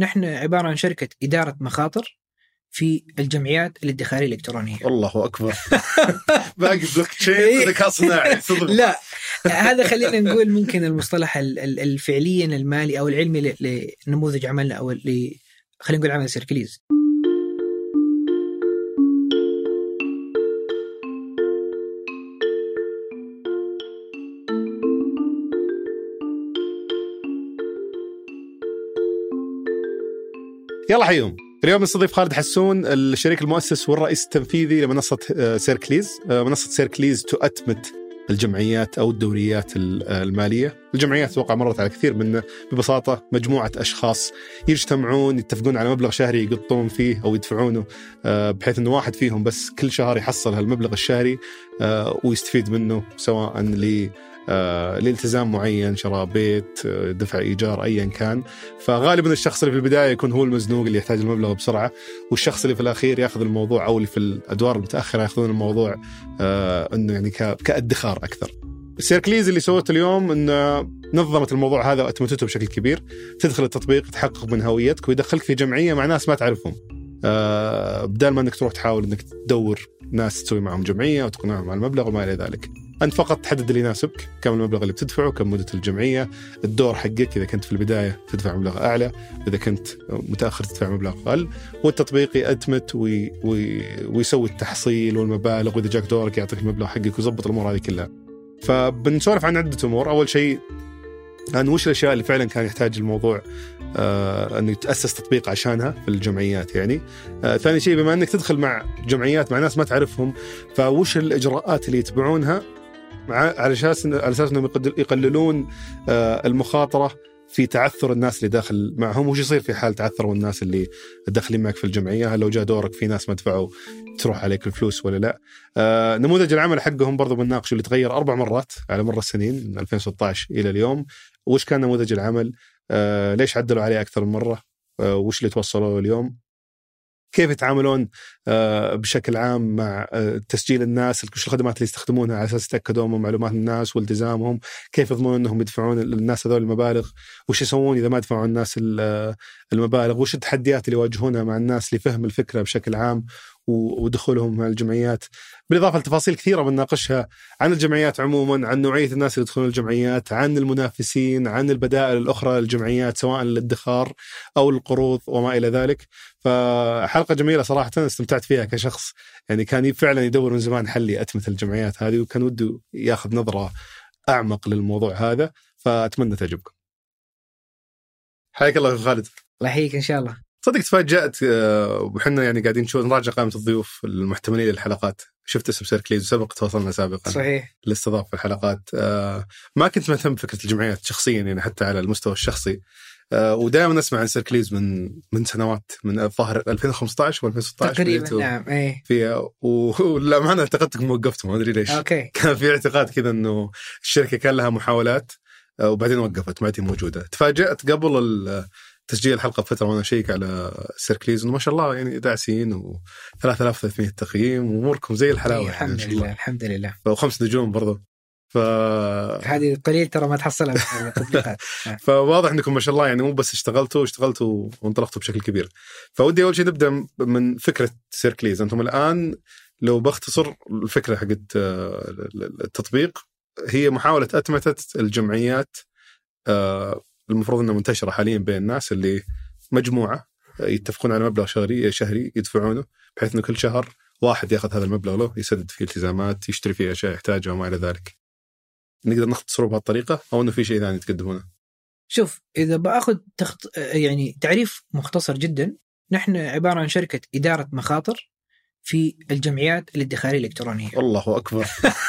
نحن عبارة عن شركة إدارة مخاطر في الجمعيات الادخارية الإلكترونية. الله أكبر. باقي بلوك تشين ذكاء صناعي لا هذا خلينا نقول ممكن المصطلح ال- ال- الفعليا المالي أو العلمي لنموذج عملنا أو خلينا نقول عمل سيركليز. يلا حيهم اليوم نستضيف خالد حسون الشريك المؤسس والرئيس التنفيذي لمنصة آه، سيركليز آه، منصة سيركليز تؤتمت الجمعيات أو الدوريات ال- آه، المالية، الجمعيات أتوقع مرت على كثير من ببساطة مجموعة أشخاص يجتمعون يتفقون على مبلغ شهري يقطون فيه أو يدفعونه بحيث إنه واحد فيهم بس كل شهر يحصل هالمبلغ الشهري ويستفيد منه سواء لالتزام معين شراء بيت آه، دفع إيجار ايا كان فغالبا الشخص اللي في البداية يكون هو المزنوق اللي يحتاج المبلغ بسرعة والشخص اللي في الأخير يأخذ الموضوع أو اللي في الأدوار المتأخرة يأخذون الموضوع آه إنه يعني كادخار أكثر. السيركليز اللي سوته اليوم إنه نظمت الموضوع هذا وأتمتته بشكل كبير تدخل التطبيق تحقق من هويتك ويدخلك في جمعية مع ناس ما تعرفهم. آه بدال ما إنك تروح تحاول إنك تدور ناس تسوي معهم جمعية وتقنعهم على المبلغ وما إلى ذلك. أنت فقط تحدد اللي يناسبك، كم المبلغ اللي بتدفعه، كم مدة الجمعية، الدور حقك إذا كنت في البداية تدفع مبلغ أعلى، إذا كنت متأخر تدفع مبلغ أقل، والتطبيق يأتمت وي وي ويسوي التحصيل والمبالغ وإذا جاك دورك يعطيك المبلغ حقك ويظبط الأمور هذه كلها. فبنسولف عن عدة أمور، أول شيء عن وش الأشياء اللي فعلا كان يحتاج الموضوع آه أنه يتأسس تطبيق عشانها في الجمعيات يعني. آه ثاني شيء بما أنك تدخل مع جمعيات مع ناس ما تعرفهم فوش الإجراءات اللي يتبعونها مع على أساس على أساس إنهم يقللون آه المخاطرة في تعثر الناس اللي داخل معهم. وش يصير في حال تعثروا الناس اللي داخلين معك في الجمعية؟ هل لو جاء دورك في ناس ما دفعوا تروح عليك الفلوس ولا لا؟ آه نموذج العمل حقهم برضو بنناقشه اللي تغير أربع مرات على مر السنين من 2016 إلى اليوم. وش كان نموذج العمل؟ آه ليش عدلوا عليه أكثر من مرة؟ آه وش اللي توصلوا اليوم؟ كيف يتعاملون آه، بشكل عام مع آه، تسجيل الناس وش الخدمات اللي يستخدمونها على أساس يتاكدوا من معلومات الناس والتزامهم كيف يضمنون إنهم يدفعون للناس هذول المبالغ وش يسوون إذا ما دفعوا الناس ال- المبالغ وش التحديات اللي يواجهونها مع الناس لفهم الفكرة بشكل عام ودخولهم مع الجمعيات. بالإضافة لتفاصيل كثيرة بنناقشها عن الجمعيات عموما عن نوعية الناس اللي يدخلون الجمعيات عن المنافسين عن البدائل الأخرى للجمعيات سواء للادخار أو القروض وما إلى ذلك. فحلقة جميلة صراحة استمتعت فيها كشخص. يعني كان فعلا يدور من زمان حل يأتمت الجمعيات هذه وكان وده ياخذ نظرة أعمق للموضوع هذا. فأتمنى تعجبكم. حياك الله يا أخو خالد. الله يحييك إن شاء الله. صدق تفاجأت آه، وحنا يعني قاعدين نشوف نراجع قائمة الضيوف المحتملين للحلقات. شفت اسم سيركليز وسبق تواصلنا سابقا. صحيح. الاستضافة في الحلقات. آه، ما كنت مهتم بفكرة الجمعيات شخصيا يعني حتى على المستوى الشخصي. ودائما أسمع عن سيركليز من من سنوات من الظاهر 2015 و 2016 تقريبا نعم إيه. فيها وللأمانة اعتقدتكم وقفتوا ما أدري ليش. okay. كان في اعتقاد كذا إنه الشركة كان لها محاولات آه، وبعدين وقفت ما عاد هي موجودة. تفاجأت قبل تسجيل الحلقة بفترة وأنا أشيك على سيركليز إنه ما شاء الله يعني داعسين و 3300 تقييم وأموركم زي الحلاوة إيه، يعني الحمد لله الحمد لله. وخمس نجوم برضو. ف هذه قليل ترى ما تحصلها من التطبيقات فواضح إنكم ما شاء الله يعني مو بس اشتغلتوا اشتغلتوا وانطلقتوا بشكل كبير. فودي أول شيء نبدأ من فكرة سيركليز، أنتم الآن لو بختصر الفكرة حقت آه، التطبيق هي محاولة أتمتة الجمعيات آه، المفروض إنها منتشرة حاليا بين الناس اللي مجموعة يتفقون على مبلغ شهري شهري يدفعونه بحيث إنه كل شهر واحد ياخذ هذا المبلغ له يسدد فيه التزامات يشتري فيه أشياء يحتاجها وما إلى ذلك. نقدر نختصره بهالطريقة أو إنه في شيء ثاني تقدمونه؟ شوف إذا بآخذ تخط... يعني تعريف مختصر جدا نحن عبارة عن شركة إدارة مخاطر في الجمعيات الادخارية الإلكترونية الله أكبر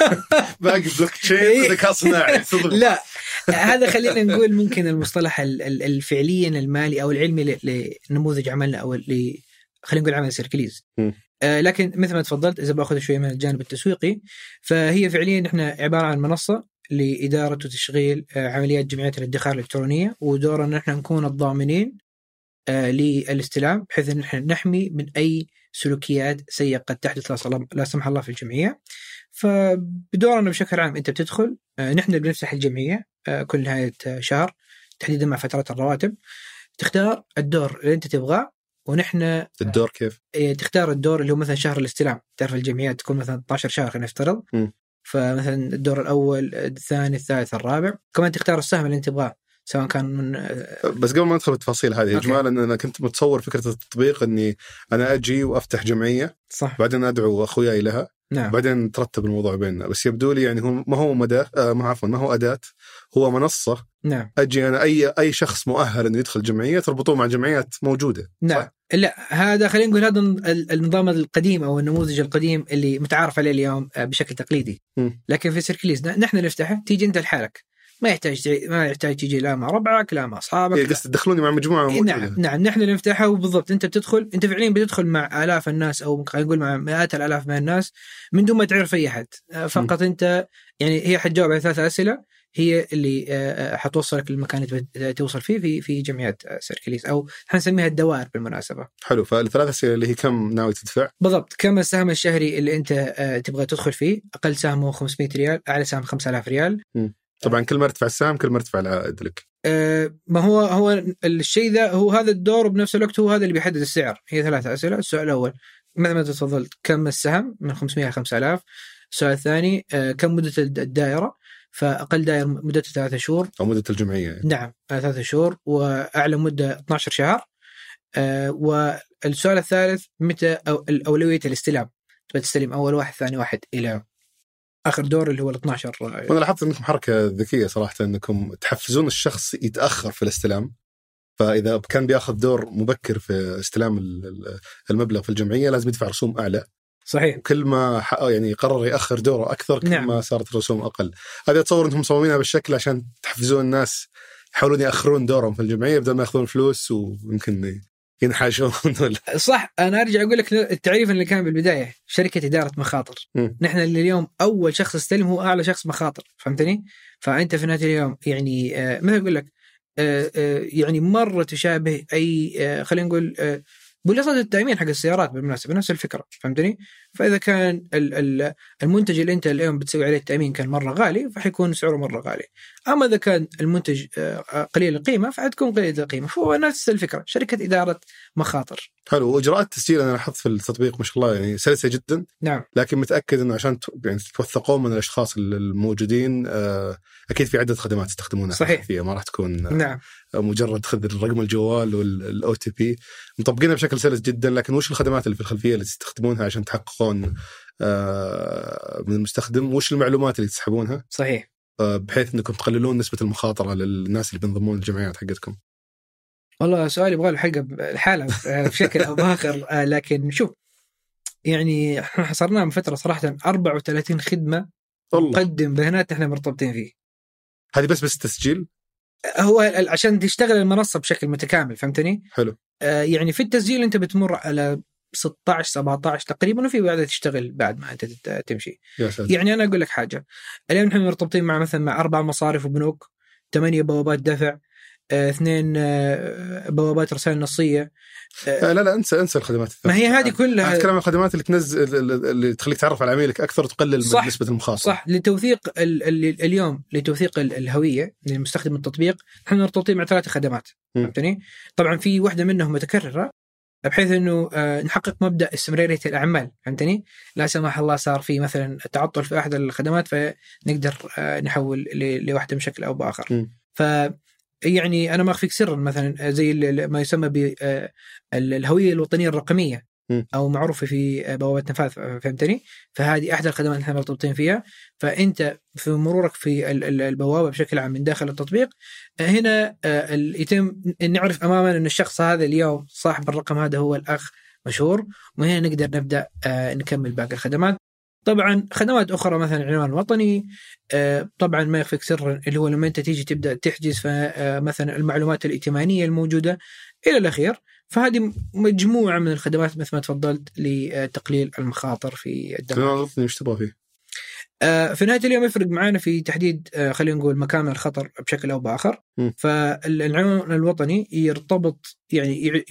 باقي بلوك تشين إيه. ذكاء صناعي لا هذا خلينا نقول ممكن المصطلح ال- ال- الفعليا المالي أو العلمي لنموذج عملنا أو ل خلينا نقول عمل سيركليز. آه لكن مثل ما تفضلت إذا بآخذ شوية من الجانب التسويقي فهي فعليا إحنا عبارة عن منصة لإدارة وتشغيل آه عمليات جمعيات الادخار الإلكترونية ودورنا إن إحنا نكون الضامنين آه للاستلام بحيث إن إحنا نحمي من أي سلوكيات سيئه قد تحدث لا سمح الله في الجمعية فبدورنا بشكل عام أنت بتدخل آه، نحن بنفتح الجمعية آه، كل نهايه آه، شهر تحديدا مع فترات الرواتب تختار الدور اللي أنت تبغاه ونحن الدور كيف؟ إيه، تختار الدور اللي هو مثلا شهر الاستلام تعرف الجمعيات تكون مثلا 12 شهر خلينا نفترض م. فمثلا الدور الأول الثاني الثالث الرابع. كمان تختار السهم اللي أنت تبغاه سواء كان من بس قبل ما ندخل بالتفاصيل هذه أوكي. اجمالا أنا كنت متصور فكرة التطبيق إني أنا أجي وأفتح جمعية صح. بعدين أدعو أخوياي لها نعم. بعدين نترتب الموضوع بيننا. بس يبدو لي يعني هو ما هو مدى آه ما عفوا ما هو أداة هو منصة نعم. أجي أنا أي أي شخص مؤهل إنه يدخل جمعية تربطوه مع جمعيات موجودة نعم. لا هذا خلينا نقول هذا ال- النظام القديم أو النموذج القديم اللي متعارف عليه اليوم آه، بشكل تقليدي. مم. لكن في سيركليز نحن نفتحه تيجي أنت لحالك. ما يحتاج ما يحتاج تيجي لا مع ربعك لا مع أصحابك. إيه قصدي تدخلوني مع مجموعة إيه، موجودة. نعم نعم. نحن اللي نفتحها وبالضبط أنت بتدخل أنت فعليا بتدخل مع آلاف الناس أو خلينا نقول مع مئات الآلاف من الناس من دون ما تعرف أي أحد. آه، فقط أنت يعني هي حتجاوب على ثلاث أسئلة. هي اللي آه، آه، حتوصلك للمكان اللي توصل فيه في في جمعيه آه، سيركليز أو إحنا نسميها الدوائر بالمناسبة. حلو فالثلاث أسئلة اللي هي كم ناوي تدفع؟ بالضبط كم السهم الشهري اللي أنت آه، تبغى تدخل فيه؟ أقل سهم هو 500 ريال أعلى سهم 5000 ريال. طبعا كل ما ارتفع السهم كل ما ارتفع العائد لك ما هو هو الشيء ذا هو هذا الدور وبنفس الوقت هو هذا اللي بيحدد السعر. هي ثلاث أسئلة السؤال الأول مثل ما تفضلت؟ كم السهم من 500 ل 5000 السؤال الثاني كم مدة الد- الدائرة؟ فأقل دائره مدته ثلاثة شهور. أو مدة الجمعية. يعني. نعم ثلاثة شهور وأعلى مدة 12 شهر. آه، والسؤال الثالث متى أو الأولوية الاستلام تبغى تستلم أول واحد ثاني واحد إلى آخر دور اللي هو ال 12 وأنا لاحظت إنكم حركة ذكية صراحة إنكم تحفزون الشخص يتأخر في الاستلام. فإذا كان بياخذ دور مبكر في استلام ال- ال- المبلغ في الجمعية لازم يدفع رسوم أعلى. صحيح. كل ما يعني قرر يأخر دوره أكثر كل نعم. ما صارت الرسوم أقل. هذا اتصور انهم مصممينها بالشكل عشان تحفزون الناس يحاولون يأخرون دورهم في الجمعية بدل ما يأخذون فلوس ويمكن ينحاشون. ولا. صح أنا أرجع أقول لك التعريف اللي كان بالبداية شركة إدارة مخاطر. مم. نحن اللي اليوم أول شخص استلم هو أعلى شخص مخاطر فهمتني؟ فأنت في نهاية اليوم يعني آه مثل أقول لك آه آه يعني مرة تشابه أي خلينا نقول بوليصة التأمين حق السيارات بالمناسبة نفس الفكرة فهمتني؟ فإذا كان ال- ال- المنتج اللي أنت اليوم بتسوي عليه التأمين كان مرة غالي فحيكون سعره مرة غالي. أما إذا كان المنتج آه، قليل القيمة فحتكون قليلة القيمة. فهو نفس الفكرة شركة إدارة مخاطر. حلو. وإجراءات التسجيل أنا لاحظت في التطبيق ما شاء الله يعني سلسة جدا. نعم. لكن متأكد إنه عشان يعني تتوثقون من الأشخاص الموجودين آه، أكيد في عدة خدمات تستخدمونها صحيح. فيها ما راح تكون نعم. مجرد خذ رقم الجوال وال OTP مطبقينها بشكل سلس جدا لكن وش الخدمات اللي في الخلفية اللي تستخدمونها عشان تحققون آه، من المستخدم. وش المعلومات اللي تسحبونها؟ صحيح. آه، بحيث إنكم تقللون نسبة المخاطرة للناس اللي بينضمون للجمعيات حقتكم. والله سؤال يبغى له حلقه الحالة بشكل أو بآخر آه، لكن شوف يعني إحنا حصرناه من فترة صراحة 34 خدمة والله. نقدم بيانات إحنا مرتبطين فيه. هذه بس بس تسجيل؟ هو عشان تشتغل المنصة بشكل متكامل فهمتني؟ حلو. آه يعني في التسجيل أنت بتمر على 16 17 تقريبا وفي بعدها تشتغل بعد ما أنت تمشي يعني أنا أقول لك حاجة اليوم إحنا مرتبطين مع مثلا مع أربع مصارف وبنوك ثمانية بوابات دفع آه، اثنين آه، بوابات رسائل نصية آه، لا لا انسى انسى الخدمات ما هي هذه أنا كلها أتكلم عن الخدمات اللي تنزل اللي تخليك تعرف على عميلك أكثر وتقلل صح. من نسبه المخاطره صح لتوثيق ال ال اليوم لتوثيق ال- الهوية لمستخدم التطبيق إحنا مرتبطين مع ثلاث خدمات. فهمتني؟ طبعا في واحدة منهم متكررة بحيث إنه آه، نحقق مبدأ استمرارية الأعمال فهمتني؟ لا سمح الله صار في مثلا تعطل في أحد الخدمات فنقدر آه، نحول ل- لواحده بشكل أو بآخر. م. ف يعني أنا ما أخفيك سرا مثلا زي ال- ال- ما يسمى بالهويه الوطنية الرقمية. أو معروفه في بوابة نفاذ فهمتني؟ فهذه أحد الخدمات اللي إحنا مرتبطين فيها. فأنت في مرورك في ال- ال- البوابة بشكل عام من داخل التطبيق هنا آه، يتم نعرف اماما إن الشخص هذا اليوم صاحب الرقم هذا هو الأخ مشهور وهنا نقدر نبدأ آه، نكمل باقي الخدمات. طبعا خدمات أخرى مثلا العنوان الوطني آه، طبعا ما يخفيك سرا اللي هو لما أنت تيجي تبدأ تحجز فمثلا المعلومات الائتمانية الموجودة إلى الأخير فهذه مجموعة من الخدمات مثل ما تفضلت لتقليل المخاطر في الدمار إيش تبغى فيه؟ آه، في نهاية اليوم يفرق معنا في تحديد آه، خلينا نقول مكان الخطر بشكل أو بآخر. فالعنوان الوطني يرتبط يعني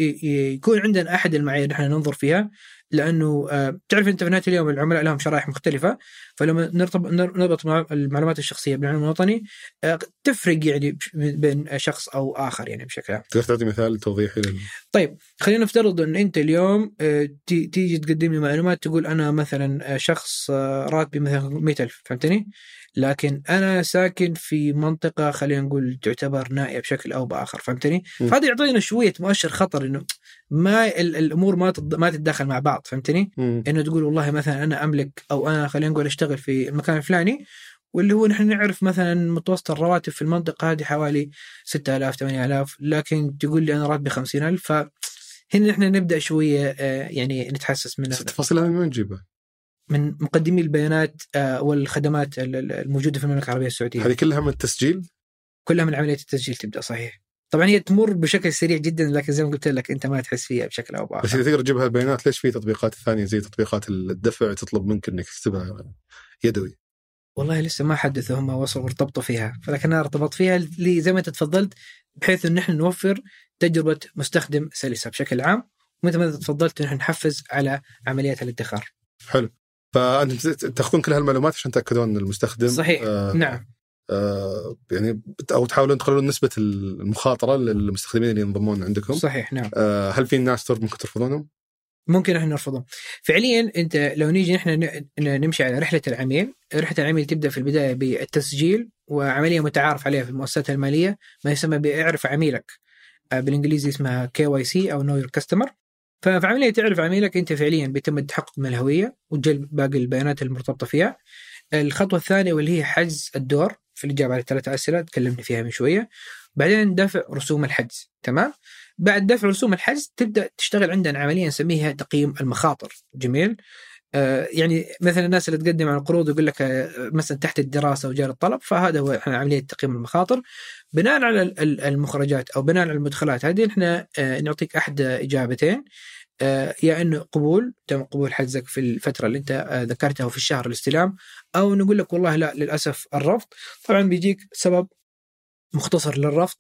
يكون عندنا أحد المعايير نحن ننظر فيها لأنه آه، تعرف انت في نهايه اليوم العملاء لهم شرائح مختلفة فلما نرتب نربط مع المعلومات الشخصية بالعنوان الوطني آه، تفرق يعني بين شخص أو آخر يعني بشكل عام. تقدر تعطي مثال توضيحي لل... طيب خلينا نفترض إن أنت اليوم آه، تيجي تقدم لي معلومات تقول أنا مثلا شخص راتبي مثلا 100000 فهمتني؟ لكن أنا ساكن في منطقة خلينا نقول تعتبر نائية بشكل أو بآخر فهمتني؟ فهذا يعطينا شوية مؤشر خطر إنه ما الأمور ما ما تتداخل مع بعض فهمتني؟ مم. إنه تقول والله مثلا أنا أملك أو أنا خلينا نقول أشتغل في المكان الفلاني واللي هو نحن نعرف مثلا متوسط الرواتب في المنطقة هذه حوالي 6000 8000 لكن تقول لي أنا راتبي 50000 ف هنا نحن نبدأ شوية آه، يعني نتحسس من التفاصيل هذه من وين نجيبها؟ من مقدمي البيانات آه، والخدمات الموجودة في المملكة العربية السعودية. هذه كلها من التسجيل؟ كلها من عملية التسجيل تبدأ صحيح. طبعا هي تمر بشكل سريع جدا لكن زي ما قلت لك أنت ما تحس فيها بشكل أو بآخر بس إذا تقدر تجيب هالبيانات ليش في تطبيقات ثانية زي تطبيقات الدفع تطلب منك إنك تكتبها يدوي؟ والله لسه ما حدثوا هم وصلوا ارتبطوا فيها فلكن أنا ارتبط فيها زي ما أنت تفضلت بحيث إن إحنا نوفر تجربة مستخدم سلسة بشكل عام ومثل ما تفضلت نحن نحفز على عمليات الادخار. حلو. فأنت تأخذون كل هالمعلومات عشان تأكدون المستخدم. صحيح. آه نعم. آه يعني أو تحاولون تقللون نسبة المخاطرة للمستخدمين اللي ينضمون عندكم. صحيح نعم. آه هل في ناس ممكن ترفضونهم؟ ممكن إحنا نرفضهم. فعليا أنت لو نيجي نحن نمشي على رحلة العميل رحلة العميل تبدأ في البداية بالتسجيل وعملية متعارف عليها في المؤسسات المالية ما يسمى باعرف عميلك. آه، بالإنجليزي اسمها KYC أو know your customer ففي عملية تعرف عميلك أنت فعليا بيتم التحقق من الهوية وجلب باقي البيانات المرتبطة فيها. الخطوة الثانية واللي هي حجز الدور في الاجابه على الثلاث أسئلة تكلمنا فيها من شوية. بعدين دفع رسوم الحجز تمام؟ بعد دفع رسوم الحجز تبدأ تشتغل عندنا عمليه نسميها تقييم المخاطر جميل؟ يعني مثلا الناس اللي تقدم على القروض يقول لك آه مثلا تحت الدراسة وجار الطلب فهذا هو عملية تقييم المخاطر. بناء على المخرجات أو بناء على المدخلات هذه إحنا آه نعطيك أحد إجابتين. آه، يا إنه قبول تم قبول حجزك في الفترة اللي أنت آه، ذكرتها في الشهر الاستلام أو نقول لك والله لا للأسف الرفض. طبعا بيجيك سبب مختصر للرفض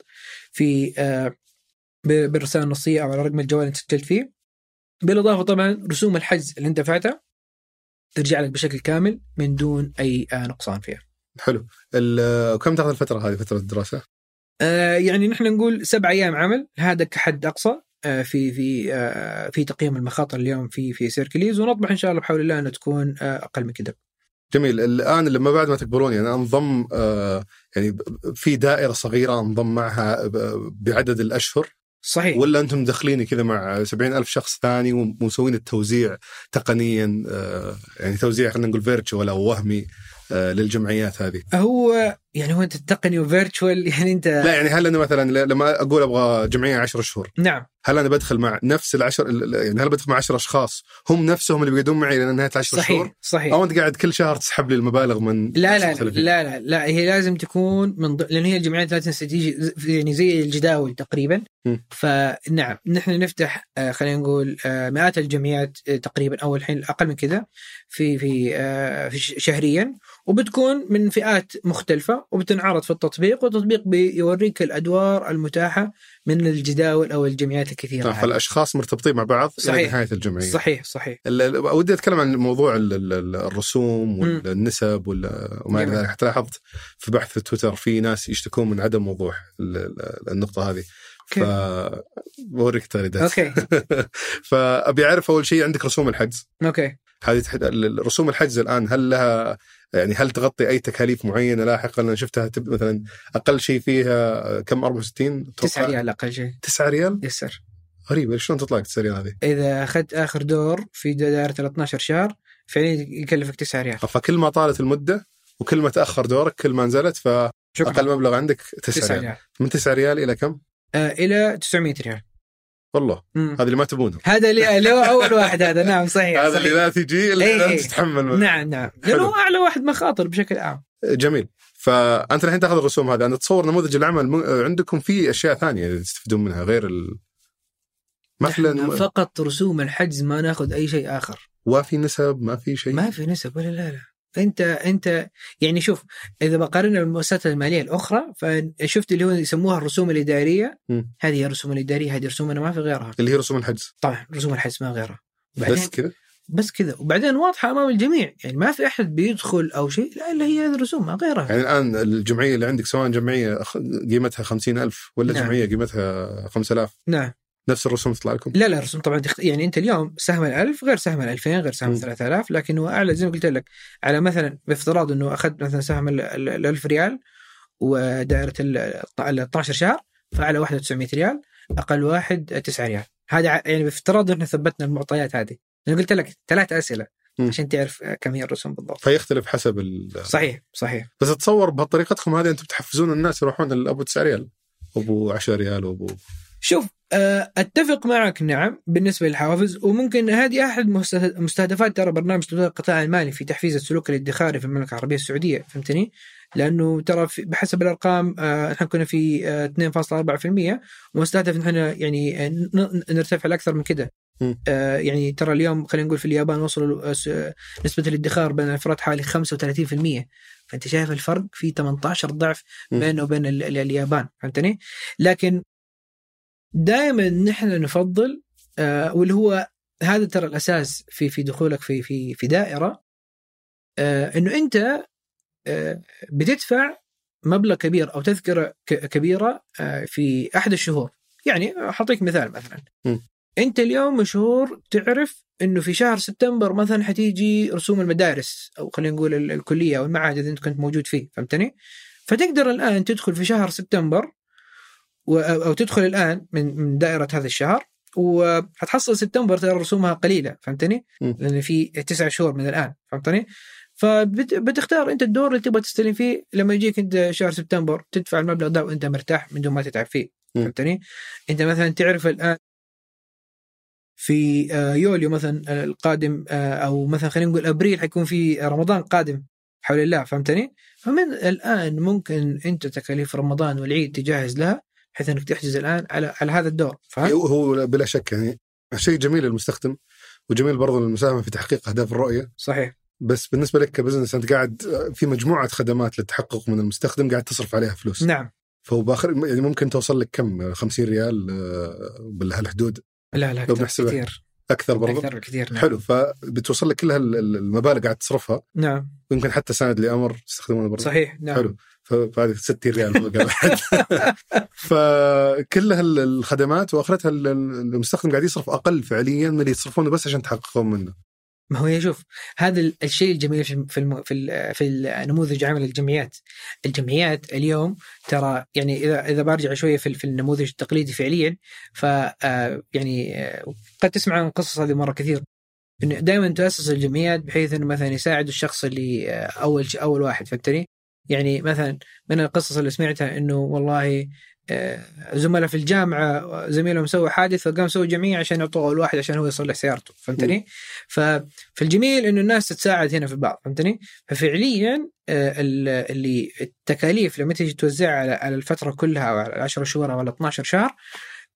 في آه، بالرسالة النصية أو على رقم الجوال اللي سجلت فيه. بالإضافة طبعا رسوم الحجز اللي أنت دفعتها. ترجع لك بشكل كامل من دون أي نقصان فيها. حلو. كم تاخذ الفترة هذه فترة الدراسة؟ يعني نحن نقول سبع أيام عمل هذا كحد أقصى آه، في في آه، في تقييم المخاطر اليوم في في سيركليز ونطمح إن شاء الله بحول الله أنها تكون آه، أقل من كذا. جميل الآن لما بعد ما تكبرون يعني أنضم يعني في دائرة صغيرة أنضم معها بعدد الأشهر صحيح. ولا أنتم داخلين كذا مع سبعين ألف شخص ثاني ومسوين التوزيع تقنيا يعني توزيع خلينا نقول virtual أو وهمي للجمعيات هذه؟ هو يعني هو انت التقني و virtual يعني انت لا يعني هل أنا مثلا لما أقول أبغى جمعية 10 شهور نعم. هل أنا بدخل مع نفس العشر يعني هل بدخل مع 10 أشخاص هم نفسهم اللي بيقعدون معي لين نهاية العشر صحيح شهور؟ صحيح. أو أنت قاعد كل شهر تسحب لي المبالغ من لا لا لا, لا لا لا هي لازم تكون من ض... لأن هي الجمعيات لازم تجي يعني زي الجداول تقريبا. م. فنعم نحن نفتح آه خلينا نقول آه مئات الجمعيات آه تقريبا أو الحين أقل من كذا في في, في شهريا. وبتكون من فئات مختلفة وبتنعرض في التطبيق والتطبيق بيوريك الأدوار المتاحة من الجداول أو الجمعيات الكثيرة. طيب فالأشخاص مرتبطين مع بعض صحيح. نهاية الجمعية. صحيح صحيح. ودي أتكلم عن موضوع الرسوم والنسب وما إلى ذلك. حتى لاحظت في بحث في تويتر في ناس يشتكون من عدم وضوح النقطة هذه. ف بوريك تغريدات. Okay. فأبي أعرف أول شيء عندك رسوم الحجز؟ Okay. هذه رسوم الحجز الآن هل لها يعني هل تغطي أي تكاليف معينة لاحقا؟ أنا شفتها مثلا أقل شيء فيها كم؟ 64 9 ريال أقل شيء. 9 ريال؟ يسر. غريبة شلون تطلع لك 9 ريال هذه؟ إذا أخذت آخر دور في دائرة ال 12 شهر فعليا يكلفك 9 ريال. فكل ما طالت المدة وكل ما تأخر دورك كل ما نزلت فأقل مبلغ عندك 9 ريال. ريال. من 9 ريال إلى كم؟ آه إلى 900 ريال. والله هذا اللي ما تبونه. هذا اللي هو أول واحد هذا. نعم صحيح هذا اللي لا تجي إلا لا تتحمل. نعم نعم. لأنه هو أعلى واحد مخاطر بشكل عام. جميل. فأنت الحين تأخذ الرسوم هذه. أنا أتصور نموذج العمل عندكم في أشياء ثانية تستفيدون منها غير ال... مثلا فقط رسوم الحجز ما نأخذ أي شيء آخر. وفي نسب؟ ما في شيء؟ ما في نسب ولا لا لا. انت أنت يعني شوف إذا بقارنها بالمؤسسات المالية الأخرى فشفت اللي هو يسموها الرسوم الإدارية. م. هذه هي الرسوم الإدارية هذه رسومنا ما في غيرها. اللي هي رسوم الحجز. طبعا رسوم الحجز ما غيرها. بس كذا؟ بس كذا. وبعدين واضحة أمام الجميع. يعني ما في أحد بيدخل أو شيء لا إلا هي هذه الرسوم ما غيرها. يعني الآن الجمعية اللي عندك سواء جمعية قيمتها خمسين ألف ولا نعم. جمعية قيمتها 5000 نعم. نفس الرسوم تطلع لكم؟ لا لا الرسوم طبعا تخت... يعني أنت اليوم سهم ال1000 غير سهم ال2000 غير سهم م. ال 3000 لكن هو أعلى زي ما قلت لك. على مثلا بافتراض إنه أخذت مثلا سهم ال 1000 ريال ودائرة ال 12 شهر فأعلى واحدة 900 ريال أقل واحد 9 ريال. هذا يعني بافتراض إحنا ثبتنا المعطيات هذه. أنا قلت لك ثلاث أسئلة م. عشان تعرف كم هي الرسوم بالضبط. فيختلف حسب ال... صحيح صحيح. بس اتصور بطريقتكم هذه أنتم بتحفزون الناس يروحون لأبو 9 ريال وابو 10 ريال وابو شوف آه، أتفق معك نعم بالنسبة للحوافز وممكن هذه أحد مسته- مستهدفات ترى برنامج تطوير القطاع المالي في تحفيز السلوك الادخاري في المملكة العربية السعودية فهمتني؟ لأنه ترى بحسب الأرقام آه، إحنا كنا في آه، 2.4% ومستهدف ان إحنا يعني آه، نرتفع لأكثر من كده. آه، يعني ترى اليوم خلينا نقول في اليابان وصلوا آه، نسبة الادخار بين الأفراد حوالي 35% فأنت شايف الفرق في 18 ضعف. بينه وبين ال- ال- اليابان فهمتني؟ لكن دائما نحن نفضل آه واللي هو هذا ترى الأساس في في دخولك في في في دائرة آه إنه أنت آه بتدفع مبلغ كبير أو تذكرة كبيرة آه في أحد الشهور يعني اعطيك مثال مثلا م. أنت اليوم مشهور تعرف إنه في شهر سبتمبر مثلا حتيجي رسوم المدارس أو خلينا نقول ال- الكلية أو المعهد اللي أنت كنت موجود فيه فهمتني؟ فتقدر الآن تدخل في شهر سبتمبر أو تدخل الآن من من دائرة هذا الشهر وحتحصل سبتمبر ترى رسومها قليلة فهمتني؟ لأن في تسع شهور من الآن فهمتني؟ فبتختار أنت الدور اللي تبغى تستلم فيه لما يجيك أنت شهر سبتمبر تدفع المبلغ ده وأنت مرتاح من دون ما تتعب فيه. فهمتني؟ أنت مثلا تعرف الآن في آه، يوليو مثلا آه، القادم آه، أو مثلا خلينا نقول أبريل حيكون في رمضان قادم حول الله فهمتني؟ فمن الآن ممكن أنت تكاليف رمضان والعيد تجهز لها بحيث إنك تحجز الآن على على هذا الدور فهمت؟ هو هو بلا شك يعني شيء جميل للمستخدم وجميل برضو للمساهمة في تحقيق أهداف الرؤية. صحيح. بس بالنسبة لك كبزنس أنت قاعد في مجموعة خدمات للتحقق من المستخدم قاعد تصرف عليها فلوس. نعم. فهو بآخر يعني ممكن توصل لك كم؟ 50 ريال آه، بهالحدود لا لا أكثر كثير. أكثر برضو؟ أكثر بكثير نعم. حلو فبتوصل لك كل هالمبالغ قاعد تصرفها. نعم. ويمكن حتى سند لأمر تستخدمونه برضو. صحيح نعم. حلو. فهذه 60 ريال. فكل هالخدمات وأخرتها ال- ال- المستخدم قاعد يصرف أقل فعليا من اللي يصرفونه بس عشان تحققون منه ما هو شوف هذا ال- الشيء الجميل في في الم... في, ال... في النموذج عمل الجمعيات الجمعيات اليوم ترى يعني اذا إذا برجع شوية في, في النموذج التقليدي فعليا ف آه، يعني آه، قد تسمع عن القصص هذه مرة كثير إنه دائما تاسس الجمعيات بحيث إنه مثلا يساعد الشخص اللي آه، أول أول واحد فهمتني؟ يعني مثلا من القصص اللي سمعتها إنه والله آه، زملاء في الجامعة زميلهم سوى حادث فقام سوى جمعية عشان يعطوه أول واحد عشان هو يصلح سيارته فهمتني؟ فالجميل إنه الناس تتساعد هنا في بعض فهمتني؟ ففعليا آه، ال- اللي التكاليف لما تيجي توزعها على على الفترة كلها أو على 10 شهور أو على 12 شهر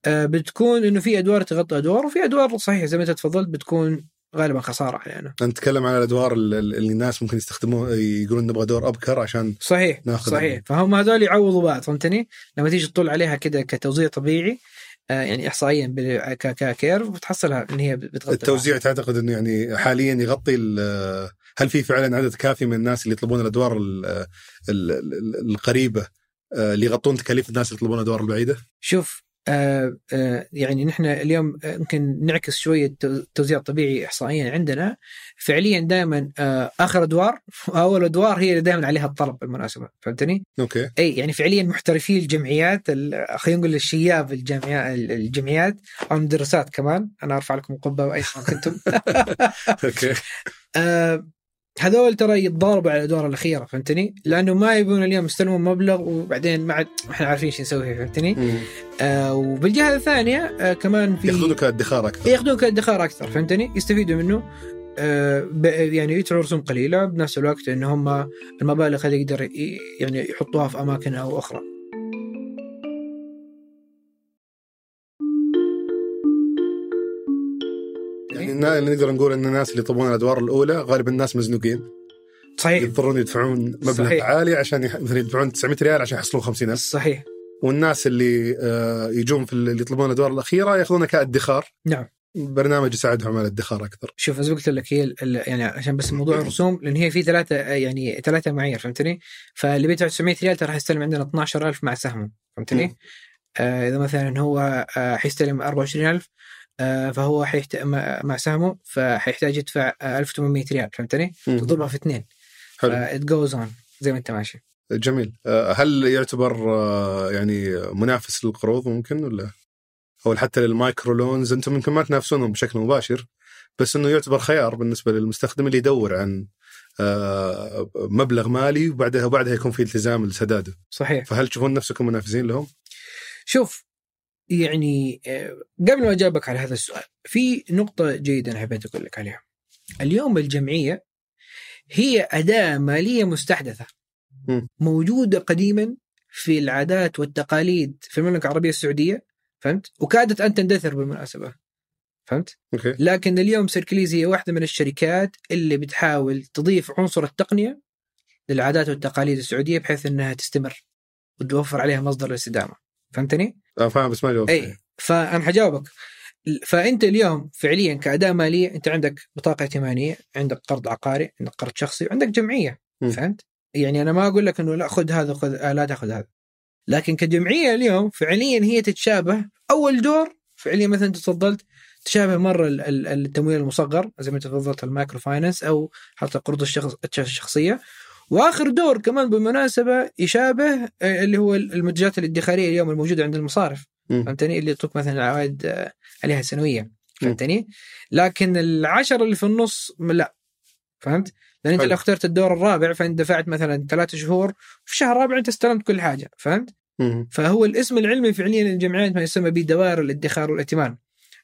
آه، بتكون إنه في أدوار تغطي أدوار وفي أدوار صحيح زي ما أنت تفضلت بتكون غالبا خسارة علينا. نتكلم عن الأدوار ال- ال- اللي الناس ممكن يستخدموه يقولون نبغى دور أبكر عشان صحيح ناخذ صحيح فهم هذول يعوضوا بعض فهمتني؟ لما تيجي تطل عليها كده كتوزيع طبيعي آه، يعني احصائيا ك curve بتحصلها إن هي بتغطي التوزيع تعتقد إنه يعني حاليا يغطي هل في فعلا عدد كافي من الناس اللي يطلبون الأدوار ال- ال- ال- القريبة آه، اللي يغطون تكاليف الناس اللي يطلبون الأدوار البعيدة؟ شوف آه آه يعني نحن اليوم آه، يمكن نعكس شوية التو- التوزيع الطبيعي احصائيا عندنا. فعليا دائما آه آخر أدوار واول أدوار هي اللي دائما عليها الطلب بالمناسبة فهمتني؟ Okay. أي يعني فعليا محترفي الجمعيات ال- خلينا نقول الشياب الجمعيات الجمعيات. أو المدرسات كمان أنا أرفع لكم قبعة أينما كنتم. Okay. آه هذول ترى يتضاربوا على الأدوار الأخيرة فهمتني؟ لأنه ما يبون اليوم يستلمون مبلغ وبعدين ما عاد إحنا عارفين إيش نسوي فيه فهمتني؟ مم. آه وبالجهة الثانية آه كمان في ياخذونه كادخار أكثر ياخذون كادخار أكثر فهمتني؟ يستفيدوا منه آه يعني يدفعوا رسوم قليلة بنفس الوقت إن هم المبالغ هذه يقدر يعني يحطوها في أماكن أو أخرى. نقدر نقول إن الناس اللي يطلبون الأدوار الأولى غالبا الناس مزنوقين صحيح يضطرون يدفعون مبلغ صحيح. عالي عشان يح... مثلا يدفعون 900 ريال عشان يحصلون 50000 صحيح والناس اللي آه، يجون في اللي يطلبون الأدوار الأخيرة يأخذونها كادخار نعم برنامج يساعدهم على الادخار أكثر شوف زي ما قلت لك هي يعني عشان بس موضوع الرسوم لأن هي في ثلاثة يعني ثلاثة معايير فهمتني؟ فاللي بيدفع 900 ريال ترى حيستلم عندنا 12000 مع سهمه. فهمتني؟ آه إذا مثلا هو آه حيستلم 24000 آه فهو حيحت... مع سهمه فحيحتاج يدفع آه 1800 ريال فهمتني؟ تضربها في اثنين. حلو. It goes on زي ما انت ماشي. جميل. آه، هل يعتبر آه، يعني منافس للقروض ممكن ولا؟ أو حتى للمايكرو لونز أنتم يمكن ما تنافسونهم بشكل مباشر بس إنه يعتبر خيار بالنسبة للمستخدم اللي يدور عن آه، مبلغ مالي وبعدها وبعدها يكون في التزام لسداده صحيح. فهل تشوفون نفسكم منافسين لهم؟ شوف يعني آه، قبل ما أجاوبك على هذا السؤال في نقطة جيدة أنا حبيت أقول لك عليها. اليوم الجمعية هي أداة مالية مستحدثة مم. موجودة قديما في العادات والتقاليد في المملكة العربية السعودية فهمت؟ وكادت أن تندثر بالمناسبة فهمت؟ Okay لكن اليوم سيركليز هي واحدة من الشركات اللي بتحاول تضيف عنصر التقنية للعادات والتقاليد السعودية بحيث أنها تستمر وتوفر عليها مصدر الاستدامة فهمتني؟ آه فاهم بس ما جاوبت إي فأنا حجاوبك. فأنت اليوم فعليا كأداة مالية أنت عندك بطاقة ائتمانية عندك قرض عقاري عندك قرض شخصي وعندك جمعية م. فهمت؟ يعني أنا ما أقول لك إنه لا خذ هذا خذ آه لا تأخذ هذا. لكن كجمعية اليوم فعليا هي تتشابه. أول دور فعليا مثلا أنت تفضلت تشابه مرة ال- ال- التمويل المصغر زي ما تفضلت ال micro finance أو حتى القروض الشخص الشخصية. واخر دور كمان بالمناسبة يشابه آه، اللي هو المنتجات الادخارية اليوم الموجودة عند المصارف. فهمتني؟ اللي يعطوك مثلا عوائد آه، عليها سنويه فهمتني؟ لكن العشرة اللي في النص لا. فهمت؟ لأن أنت. لو اخترت الدور الرابع فانت دفعت مثلا ثلاثة شهور في الشهر الرابع أنت استلمت كل حاجة. فهمت. فهو الاسم العلمي فعليا للجمعيات ما يسمى بدوائر الادخار والائتمان.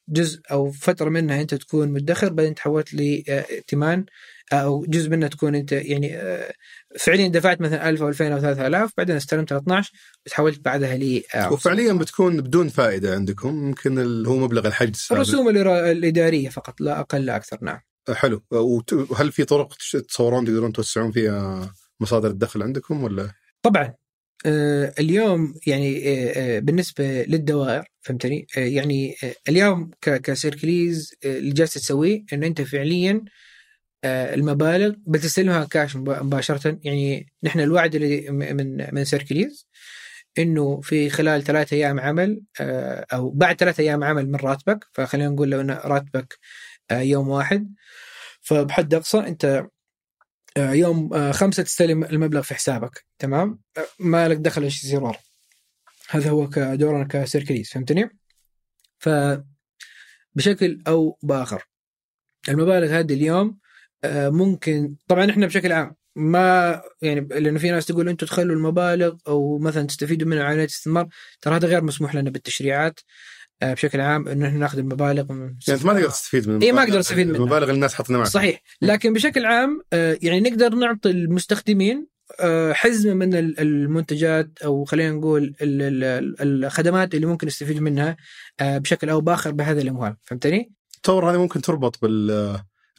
جزء أو فترة منها أنت تكون مدخر بعدين تحولت لائتمان أو جزء منها تكون أنت يعني آه، فعليا دفعت مثلا 1000 أو 2000 أو 3000 بعدين استلمت 12 وتحولت بعدها ل آه، وفعليا بتكون بدون فائدة عندكم ممكن ال- هو مبلغ الحجز. الرسوم الإدارية فقط لا أقل لا أكثر نعم. حلو. وت- وهل في طرق تش- تصورون تقدرون توسعون فيها مصادر الدخل عندكم ولا؟ طبعا. آه، اليوم يعني آه، آه، بالنسبة للدوائر فهمتني؟ آه، يعني آه، اليوم كسيركليز آه، اللي جالس تسويه إنه أنت فعليا آه، المبالغ بتستلمها كاش مب- مباشرة. يعني نحن الوعد اللي من من سيركليز إنه في خلال ثلاثة أيام عمل آه، أو بعد ثلاثة أيام عمل من راتبك فخلينا نقول لو إن راتبك آه، يوم واحد. فبحد أقصى أنت آه، يوم آه، خمسة تستلم المبلغ في حسابك. تمام؟ آه، ما لك دخل إيش يصير هذا هو كدورنا كسيركليز فهمتني؟ ف بشكل أو بآخر. المبالغ هذه اليوم آه، ممكن طبعا إحنا بشكل عام ما يعني لأنه في ناس تقول أنتم تخلوا المبالغ أو مثلا تستفيدوا منها عمليه استثمار ترى هذا غير مسموح لنا بالتشريعات. آه، بشكل عام إنه إحنا ناخذ المبالغ من يعني أنت ما تقدر تستفيد من إيه، ما أقدر أستفيد منها. المبالغ اللي الناس حاطينها معك. صحيح. لكن بشكل عام آه، يعني نقدر نعطي المستخدمين آه، حزمه من ال- المنتجات أو خلينا نقول ال- ال- الخدمات اللي ممكن يستفيدوا منها آه، بشكل أو بآخر بهذه الأموال. فهمتني؟ تصور هذه ممكن تربط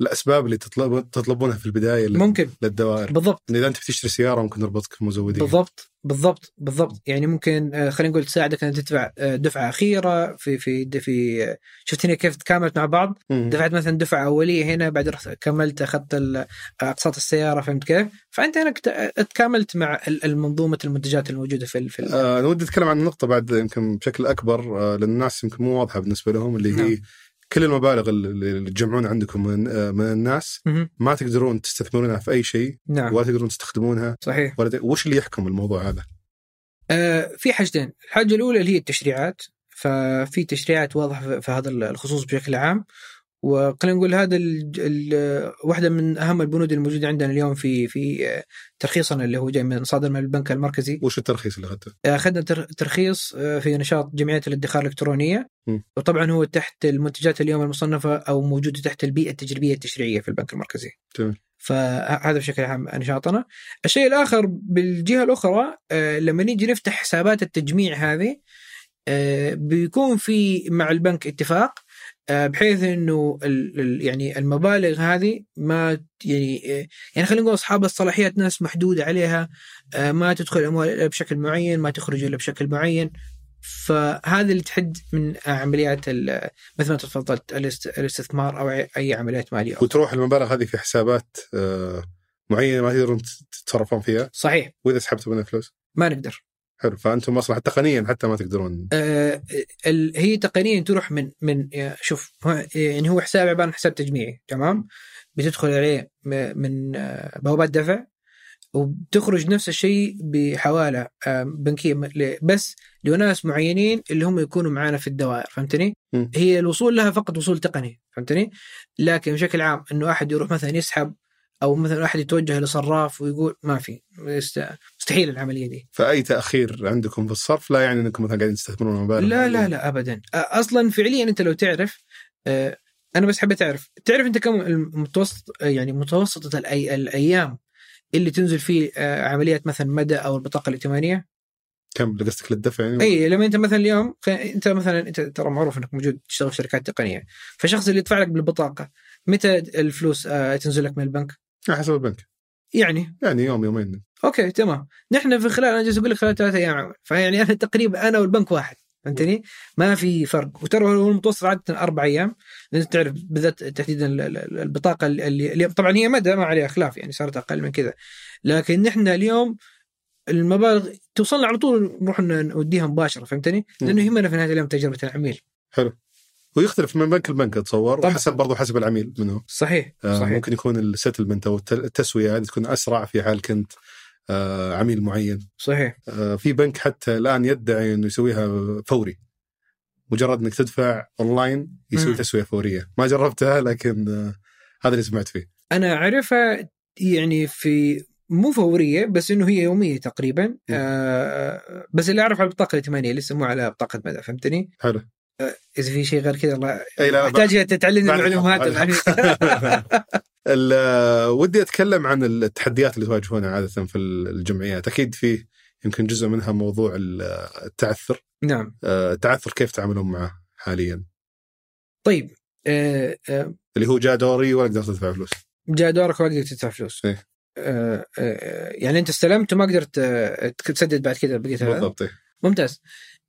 بالاسباب اللي تطلب تطلبونها في البداية ممكن. للدوائر. بالضبط. إذا أنت بتشتري سيارة ممكن نربطك بمزودين. بالضبط. بالضبط. بالضبط. يعني ممكن آه، خلينا نقول تساعدك ان تدفع آه، دفعة أخيرة في في في آه، شفت هنا كيف تكاملت مع بعض؟ مم. دفعت مثلا دفعة أولية هنا بعد رحت كملت أخذت أقساط السيارة فهمت كيف؟ فأنت هنا تكاملت مع ال- المنظومة المنتجات الموجودة في في أنا ودي أتكلم عن النقطه بعد يمكن بشكل أكبر لأن الناس يمكن مو واضحة بالنسبة لهم اللي هي نعم. كل المبالغ اللي تجمعونها عندكم من من الناس. ما تقدرون تستثمرونها في أي شيء نعم. ولا تقدرون تستخدمونها. صحيح. ولا ت... وش اللي يحكم الموضوع هذا؟ آه في حاجتين. الحاجة الأولى اللي هي التشريعات. ففي تشريعات واضحة في هذا الخصوص بشكل عام. وخلينا نقول هذا ال ال واحدة من أهم البنود الموجودة عندنا اليوم في في آه، ترخيصنا اللي هو جاي من صادر من البنك المركزي وش الترخيص اللي أخذته؟ أخذنا تر- ترخيص آه، في نشاط جمعية الادخار الإلكترونية م. وطبعا هو تحت المنتجات اليوم المصنفة أو موجودة تحت البيئة التجريبية التشريعية في البنك المركزي. تمام. فهذا بشكل عام نشاطنا. الشيء الآخر بالجهة الأخرى آه، لما نيجي نفتح حسابات التجميع هذه آه، بيكون في مع البنك اتفاق آه، بحيث إنه يعني المبالغ هذه ما يعني آه، يعني خلينا نقول أصحاب الصلاحيات ناس محدودة عليها آه، ما تدخل الأموال إلا بشكل معين ما تخرج إلا بشكل معين. فهذا اللي تحد من عمليات مثل ما تفضلت الاست- الاستثمار أو اي عمليات مالية. وتروح المبالغ هذه في حسابات آه، معينة ما تقدرون تتصرفون فيها؟ صحيح. وإذا سحبتوا منها فلوس؟ ما نقدر. حلو فأنتم أصلا تقنيا حتى ما تقدرون آه، هي تقنيا تروح من من شوف يعني هو حساب عبارة عن حساب تجميعي تمام بتدخل عليه م- من آه، بوابات دفع وبتخرج نفس الشيء بحوالة آه، بنكية م- بس لناس معينين اللي هم يكونوا معانا في الدوائر فهمتني؟ مم. هي الوصول لها فقط وصول تقني فهمتني؟ لكن بشكل عام إنه أحد يروح مثلا يسحب أو مثلا أحد يتوجه لصراف ويقول ما في مستحيل العملية دي. فأي تأخير عندكم في الصرف لا يعني إنكم مثلا قاعدين تستثمرون مبالغ لا لا لا ابدا. أصلا فعليا أنت لو تعرف آه، أنا بس حبيت اعرف تعرف أنت كم المتوسط يعني متوسطة الأي... الأيام اللي تنزل فيه آه، عمليات مثلا مدى أو البطاقة الائتمانية؟ كم قصدك للدفع يعني؟ اي لما أنت مثلا اليوم أنت مثلا أنت ترى معروف إنك موجود تشتغل في شركات تقنية. فالشخص اللي يدفع لك بالبطاقة متى الفلوس آه، تنزل لك من البنك؟ على حسب البنك. يعني؟ يعني يوم يومين. أوكي تمام. نحن في خلال أنا جالس أقول لك خلال ثلاثة أيام. عمل فيعني أنا تقريبا أنا والبنك واحد فهمتني؟ ما في فرق. وترى هو المتوسط عادة أربع أيام. لأن تعرف بالذات تحديدا ال- ال- البطاقة اللي, اللي طبعا هي مدى ما عليها خلاف يعني صارت أقل من كذا. لكن نحن اليوم المبالغ توصلنا على طول نروح نوديها مباشرة فهمتني؟ لأنه يهمنا في نهاية اليوم تجربة العميل. حلو. ويختلف من بنك لبنك أتصور طبعاً. وحسب برضو حسب العميل منه. صحيح آه صحيح. ممكن يكون ال settlement أو الت- التسوية هذه تكون أسرع في حال كنت آه عميل معين. صحيح. آه في بنك حتى الآن يدعي إنه يسويها فوري. مجرد إنك تدفع اونلاين يسوي مم. تسوية فورية. ما جربتها لكن آه هذا اللي سمعت فيه. أنا أعرفها يعني في مو فورية بس إنه هي يومية تقريبا. آه بس اللي اعرف على البطاقه الائتمانيه اللي يسموها على بطاقة مدى فهمتني؟ حلو. إذا في شيء غير كذا الله أحتاج تتعلمني بعد المعلومات بعد- العلمية. ال- آه، ودي أتكلم عن التحديات اللي تواجهونها عادة في الجمعيات. أكيد في يمكن جزء منها موضوع ال- التعثر. نعم. آه، التعثر كيف تعاملون معه حاليا؟ طيب آه آه اللي هو جاء دوري ولا قدرت تدفع فلوس؟ جاء دورك وما قدرت تدفع فلوس. إيه. آه آه يعني أنت استلمت وما قدرت آه تسدد بعد كذا بقيت بالضبط. ممتاز. آه،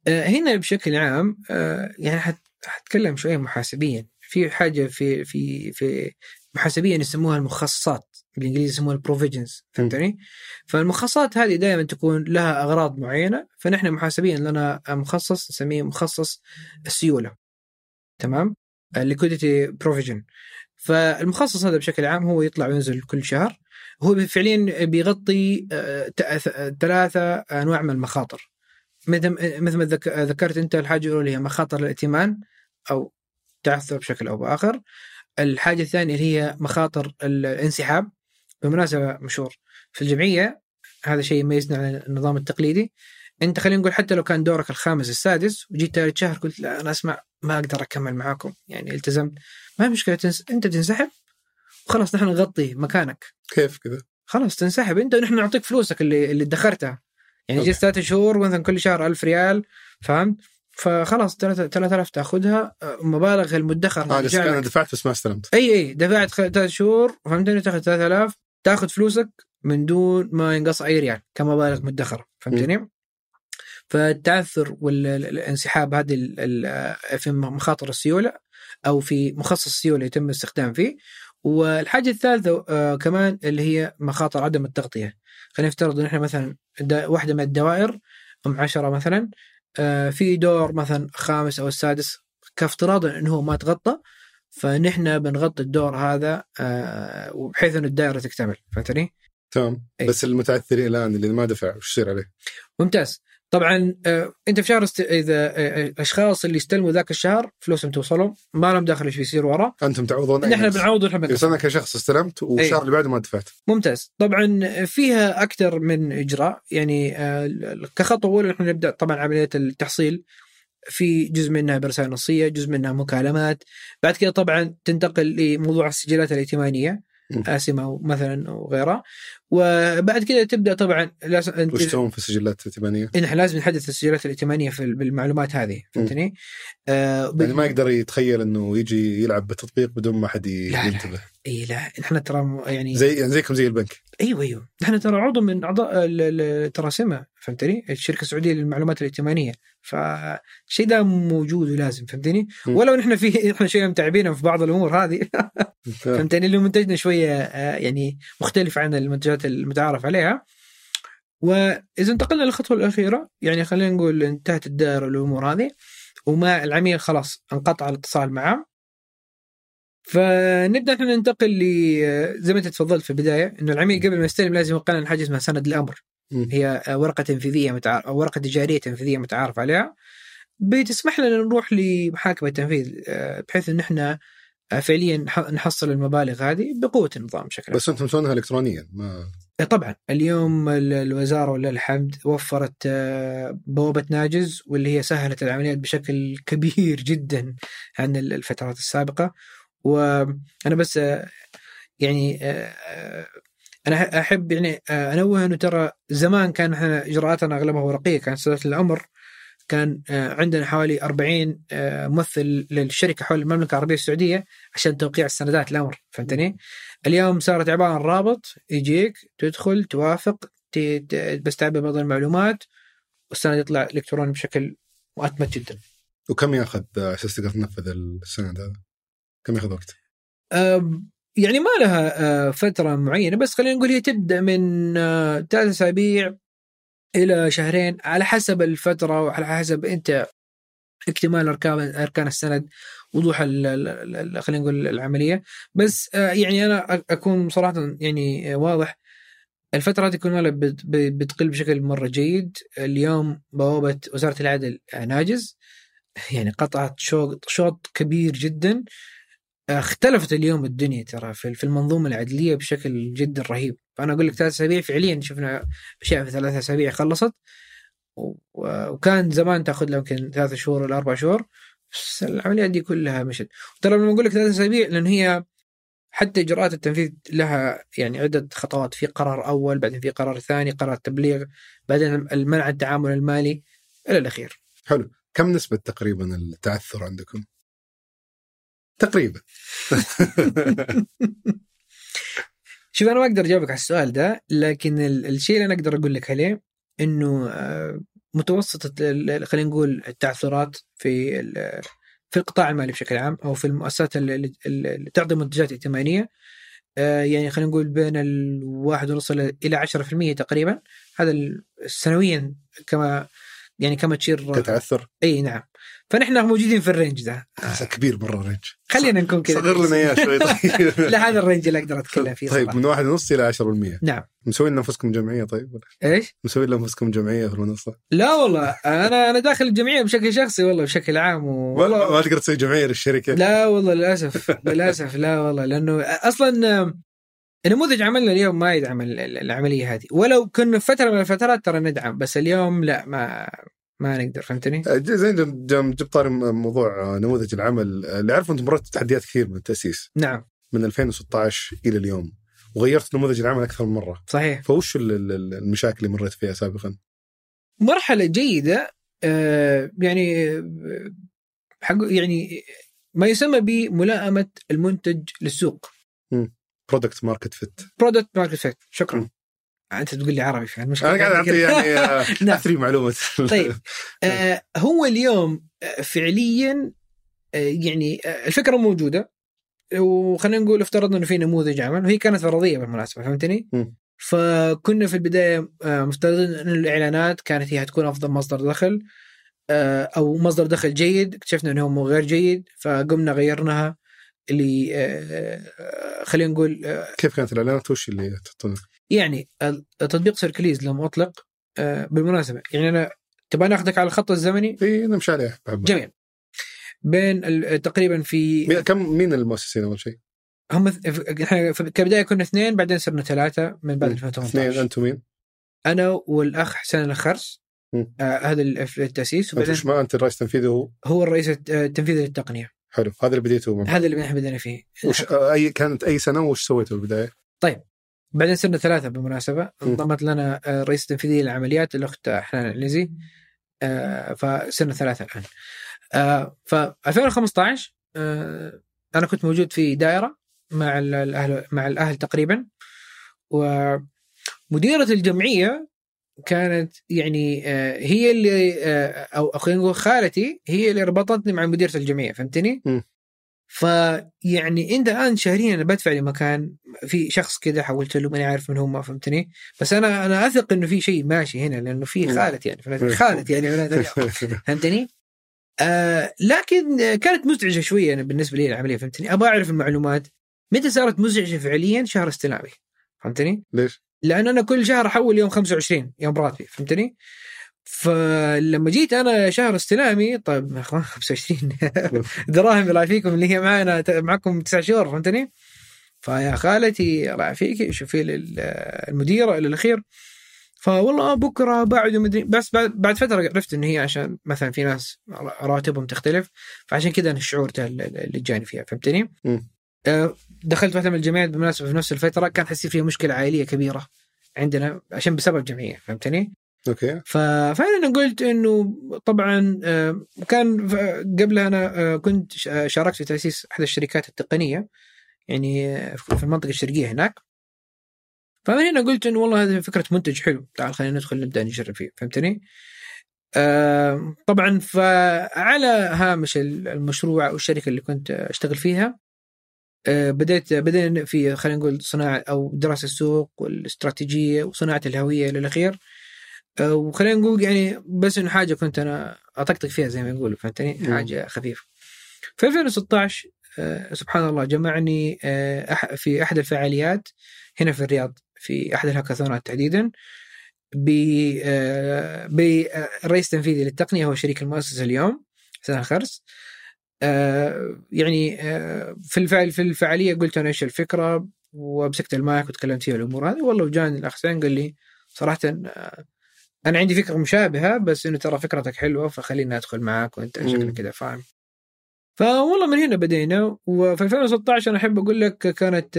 هنا بشكل عام آه، يعني حت- حتكلم شوية محاسبيا. في حاجة في في في محاسبيا يسموها المخصصات بالإنجليزي يسموها ال provisions فهمتني؟ فالمخصصات هذه دائما تكون لها أغراض معينة فنحن محاسبيا لنا مخصص نسميه مخصص السيولة. تمام؟ ال liquidity provision فالمخصص هذا بشكل عام هو يطلع وينزل كل شهر. هو فعليا بيغطي آه، ثلاثة أنواع من المخاطر. مثل مثل ما ذك- ذكرت أنت الحاجة الأولى هي مخاطر الائتمان أو تعثر بشكل أو بآخر. الحاجة الثانية اللي هي مخاطر الانسحاب بالمناسبه مشهور في الجمعية. هذا شيء يميزنا عن النظام التقليدي. أنت خلينا نقول حتى لو كان دورك الخامس السادس وجيت ثالث شهر قلت لا أنا أسمع ما أقدر أكمل معاكم. يعني التزمت. ما مشكلة تنس... أنت تنسحب وخلاص نحن نغطي مكانك. كيف كذا؟ خلاص تنسحب. أنت ونحن نعطيك فلوسك اللي اللي ادخرتها. يعني. جيت ثلاث شهور مثلا كل شهر ألف ريال فهمت فخلاص 3000 تاخذها آه، مبالغ المدخر آه أنا. دفعت بس ما استلمت إي إي دفعت ثلاث شهور فهمتني تاخذ 3000 تاخذ فلوسك من دون ما ينقص أي ريال كمبالغ مدخرة فهمتني؟ فالتعثر والانسحاب هذه في مخاطر السيولة أو في مخصص السيولة يتم الاستخدام فيه والحاجة الثالثة آه كمان اللي هي مخاطر عدم التغطية خلينا نفترض إن إحنا مثلا واحدة من الدوائر أم عشرة مثلا آه في دور مثلا خامس أو السادس كافتراضا انه هو ما تغطى فنحن بنغطي الدور هذا آه وبحيث انه الدائرة تكتمل فهمتني؟ تمام إيه. بس المتعثرين الآن اللي ما دفع وش يصير عليه؟ ممتاز طبعا آه، أنت في شهر است... إذا آه، الاشخاص اللي استلموا ذاك الشهر فلوسهم توصلهم ما لهم دخل إيش بيصير ورا أنتم تعوضون نحن. بنعوض ونحن بس. أنا كشخص استلمت والشهر إيه. اللي بعده ما دفعت ممتاز طبعا فيها أكثر من إجراء يعني آه، كخطوة أولى نحن نبدأ طبعا عمليه التحصيل في جزء منها برسائل نصية جزء منها مكالمات بعد كده طبعا تنتقل لموضوع السجلات الائتمانية. آسمة مثلا وغيرها وبعد كده تبدأ طبعا لازم أنت- وش تسوون في السجلات الائتمانية؟ إن إحنا لازم نحدث السجلات الائتمانية في بالمعلومات هذه فهمتني؟ آه يعني ما يقدر يتخيل إنه يجي يلعب بالتطبيق بدون ما حد. ينتبه إي لا إحنا ترى يعني زي يعني زيكم زي البنك أيوه أيوه إحنا ترى عضو من أعضاء سما فهمتني؟ الشركة السعودية للمعلومات الائتمانية فالشيء ده موجود ولازم فهمتني؟ ولو إحنا في إحنا شوية متعبين في بعض الأمور هذه فهمتني؟ اللي منتجنا شوية آه، يعني مختلف عن المنتجات المتعارف عليها. وإذا انتقلنا للخطوة الأخيرة يعني خلينا نقول انتهت الدائرة والامور هذه وما العميل خلاص انقطع الاتصال معه. فنبدأ إحنا ننتقل ل زي ما أنت تفضلت في البداية إنه العميل قبل ما يستلم لازم لنا حاجة اسمها سند الأمر. هي ورقة تنفيذية متعارف أو ورقة تجارية تنفيذية متعارف عليها. بتسمح لنا نروح لمحاكمه التنفيذ آه، بحيث إن إحنا فعليا نح- نحصل المبالغ هذه بقوة النظام بشكل. بس أنتم تسوونها الكترونيا ما آه، طبعا. اليوم ال- الوزارة ولله الحمد وفرت آه، بوابة ناجز واللي هي سهلت العمليات بشكل كبير جدا عن ال- الفترات السابقة. وأنا بس آه، يعني آه، أنا أحب يعني أنوه إنه ترى زمان كان إحنا إجراءاتنا أغلبها ورقية كانت سنه الامر كان آه، عندنا حوالي 40 آه، ممثل للشركة حول المملكة العربية السعودية عشان توقيع السندات الأمر فهمتني؟ اليوم صارت عبارة عن رابط يجيك تدخل توافق بس تعبي بعض المعلومات والسند يطلع إلكتروني بشكل مؤتمت جدا. وكم ياخذ على أساس تقدر تنفذ السند هذا؟ كم ياخذ وقت؟ يعني ما لها آه، فترة معينة بس خلينا نقول هي تبدأ من آه، ثلاث أسابيع إلى شهرين على حسب الفترة وعلى حسب أنت اكتمال أركان أركان السند وضوح خلينا نقول العملية. بس آه، يعني أنا أ- أكون صراحة يعني آه، واضح. الفترة هذه كلها بتقل بشكل مرة جيد. اليوم بوابة وزارة العدل ناجز. يعني قطعت شوط شوط كبير جدا. اختلفت اليوم الدنيا ترى في المنظومة العدلية بشكل جدا رهيب. فأنا أقول لك ثلاث أسابيع فعليا شفنا أشياء في ثلاث أسابيع خلصت. وكان زمان تأخذ لها يمكن ثلاث شهور ولا أربع شهور. بس العمليات دي كلها مشت. ترى لما أقول لك ثلاث أسابيع لأن هي حتى إجراءات التنفيذ لها يعني عدة خطوات. في قرار أول بعدين في قرار ثاني قرار تبليغ بعدين المنع التعامل المالي إلى الأخير. حلو. كم نسبة تقريبا التعثر عندكم؟ تقريبا. شوف أنا ما أقدر أجاوبك على السؤال ده لكن ال- الشيء اللي أنا أقدر أقول لك عليه إنه آه، متوسط ال- خلينا نقول التعثرات في ال- في القطاع المالي بشكل عام أو في المؤسسات اللي, تعطي منتجات ائتمانية آه، يعني خلينا نقول بين الواحد ونص إلى إلى 10% تقريبا. هذا سنويا كما يعني كما تشير كتعثر إي نعم. فنحن موجودين في ال range ده. كبير مرة ال range. خلينا نكون كذا. صغر لنا إياه شوي طيب. لا هذا ال range اللي أقدر أتكلم فيه طيب صراحة. من واحد ونص إلى 10% نعم. مسوين لانفسكم جمعية طيب ولا؟ إيش؟ مسوين لانفسكم جمعية في المنصة. لا والله أنا أنا داخل الجمعية بشكل شخصي والله بشكل عام ما, والله. ما تقدر تسوي جمعية للشركة. لا والله للأسف للأسف لا والله لأنه أصلا آم، نموذج عملنا اليوم ما يدعم ال- ال- العملية هذه. ولو كنا فترة من الفترات ترى ندعم بس اليوم لا ما ما نقدر فهمتني؟ زين جم- جم- جبت طاري موضوع نموذج العمل. اللي اعرف أنتم مريتوا تحديات كثير من التأسيس. نعم. من 2016 إلى اليوم. وغيرت نموذج العمل أكثر من مرة. صحيح. فوش ال- ال- ال- المشاكل اللي مريت فيها سابقا؟ مرحلة جيدة آه، يعني آه، حق يعني ما يسمى بملائمة المنتج للسوق. product market fit product market fit شكرا م. أنت تقول لي عربي فعلا المشكلة أنا قاعد أعطي يعني آه، نعم. اثري معلومه طيب آه هو اليوم آه، فعليا آه يعني آه الفكرة موجودة وخلينا نقول افترضنا إنه في نموذج عمل وهي كانت فرضية بالمناسبة فهمتني؟ مم. فكنا في البداية مفترضين إن الإعلانات كانت هي حتكون أفضل مصدر دخل أو مصدر دخل جيد اكتشفنا إنه هو غير جيد فقمنا غيرناها اللي آه آه، خلينا نقول آه كيف كانت الاعلانات وش اللي تحطونها؟ يعني تطبيق سيركليز لما أطلق بالمناسبة يعني أنا تبغى ناخذك على الخط الزمني إي نمشي بحبها. جميل بين تقريبا في مين- كم مين المؤسسين أول شيء؟ هم إحنا كبداية كنا اثنين بعدين صرنا ثلاثة من بعد مم. 2018 اثنين أنتم مين؟ أنا والأخ حسين الخرس. آه هذا ال- التأسيس وبعدين ما أنت الرئيس التنفيذي هو هو الرئيس الت- التنفيذي للتقنية حلو. هذا اللي بديته من هذا اللي إحنا بدينا فيه. وش أي كانت أي سنة وش سويتوا البدايه؟ بعدين صرنا ثلاثة بالمناسبة. انضمت لنا آه، رئيس تنفيذي للعمليات الأخت حنان العنزي. آه، فصرنا ثلاثة الآن. آه، ف 2015 آه، أنا كنت موجود في دائرة مع ال- الاهل مع الأهل تقريبا. ومديرة الجمعية كانت يعني آه، هي اللي آه، أو خلينا نقول خالتي هي اللي ربطتني مع مديرة الجمعية فهمتني؟ فيعني إنت الآن شهريا أنا بدفع لمكان في شخص كذا حولت له ماني عارف من هو ما فهمتني بس أنا أنا أثق إنه في شيء ماشي هنا لأنه في. خالتي يعني؟ خالتي يعني. فهمتني؟ آه لكن كانت مزعجة شوية أنا بالنسبة لي العملية فهمتني؟ أبغى أعرف المعلومات متى صارت مزعجة فعليا شهر استلامي فهمتني؟ ليش؟ لأن أنا كل شهر أحول يوم 25 يوم راتبي فهمتني؟ فلما جيت أنا شهر استلامي طيب يا أخوان 25 دراهم الله يعافيكم اللي هي معنا معكم تسع شهور فهمتني؟ فيا خالتي الله يعافيك شوفي المديرة إلى الأخير فوالله بكرة بعد مدري بس بعد, فترة عرفت إن هي عشان مثلا في ناس رواتبهم تختلف فعشان كذا أنا الشعور اللي جاني فيها فهمتني؟ آه، دخلت واحدة من بالمناسبة في نفس الفترة كان حسي فيها مشكلة عائلية كبيرة عندنا عشان بسبب جمعية فهمتني؟ أوكي ف- فأنا قلت إنه طبعا آه، كان قبلها أنا آه، كنت شاركت في تأسيس احدى الشركات التقنية يعني في المنطقة الشرقية هناك فمن هنا قلت إنه والله هذه فكرة منتج حلو تعال خلينا ندخل نبدأ نجرب فيه فهمتني؟ طبعا فعلى هامش المشروع أو الشركة اللي كنت أشتغل فيها بديت بدينا في خلينا نقول صناعة أو دراسة السوق والاستراتيجية وصناعة الهوية إلى الأخير آه، وخلينا نقول يعني بس إنه حاجة كنت أنا أطقطق فيها زي ما يقولوا فهمتني؟ حاجة خفيفة. في 2016 آه، سبحان الله جمعني آه، في أحد الفعاليات هنا في الرياض في أحد الهاكاثونات تحديدا آه، برئيس تنفيذي للتقنية هو شريك المؤسسة اليوم حسين الخرس آه، يعني آه، في الفعل في الفعالية قلت أنا إيش الفكرة؟ ومسكت المايك وتكلمت فيها الأمور هذه والله وجاني الأخ حسين قال لي صراحة آه، أنا عندي فكرة مشابهة بس إنه ترى فكرتك حلوة فخليني أدخل معاك وأنت. شكلك كذا فاهم. فوالله من هنا بدينا وفي 2016 أنا أحب أقول لك كانت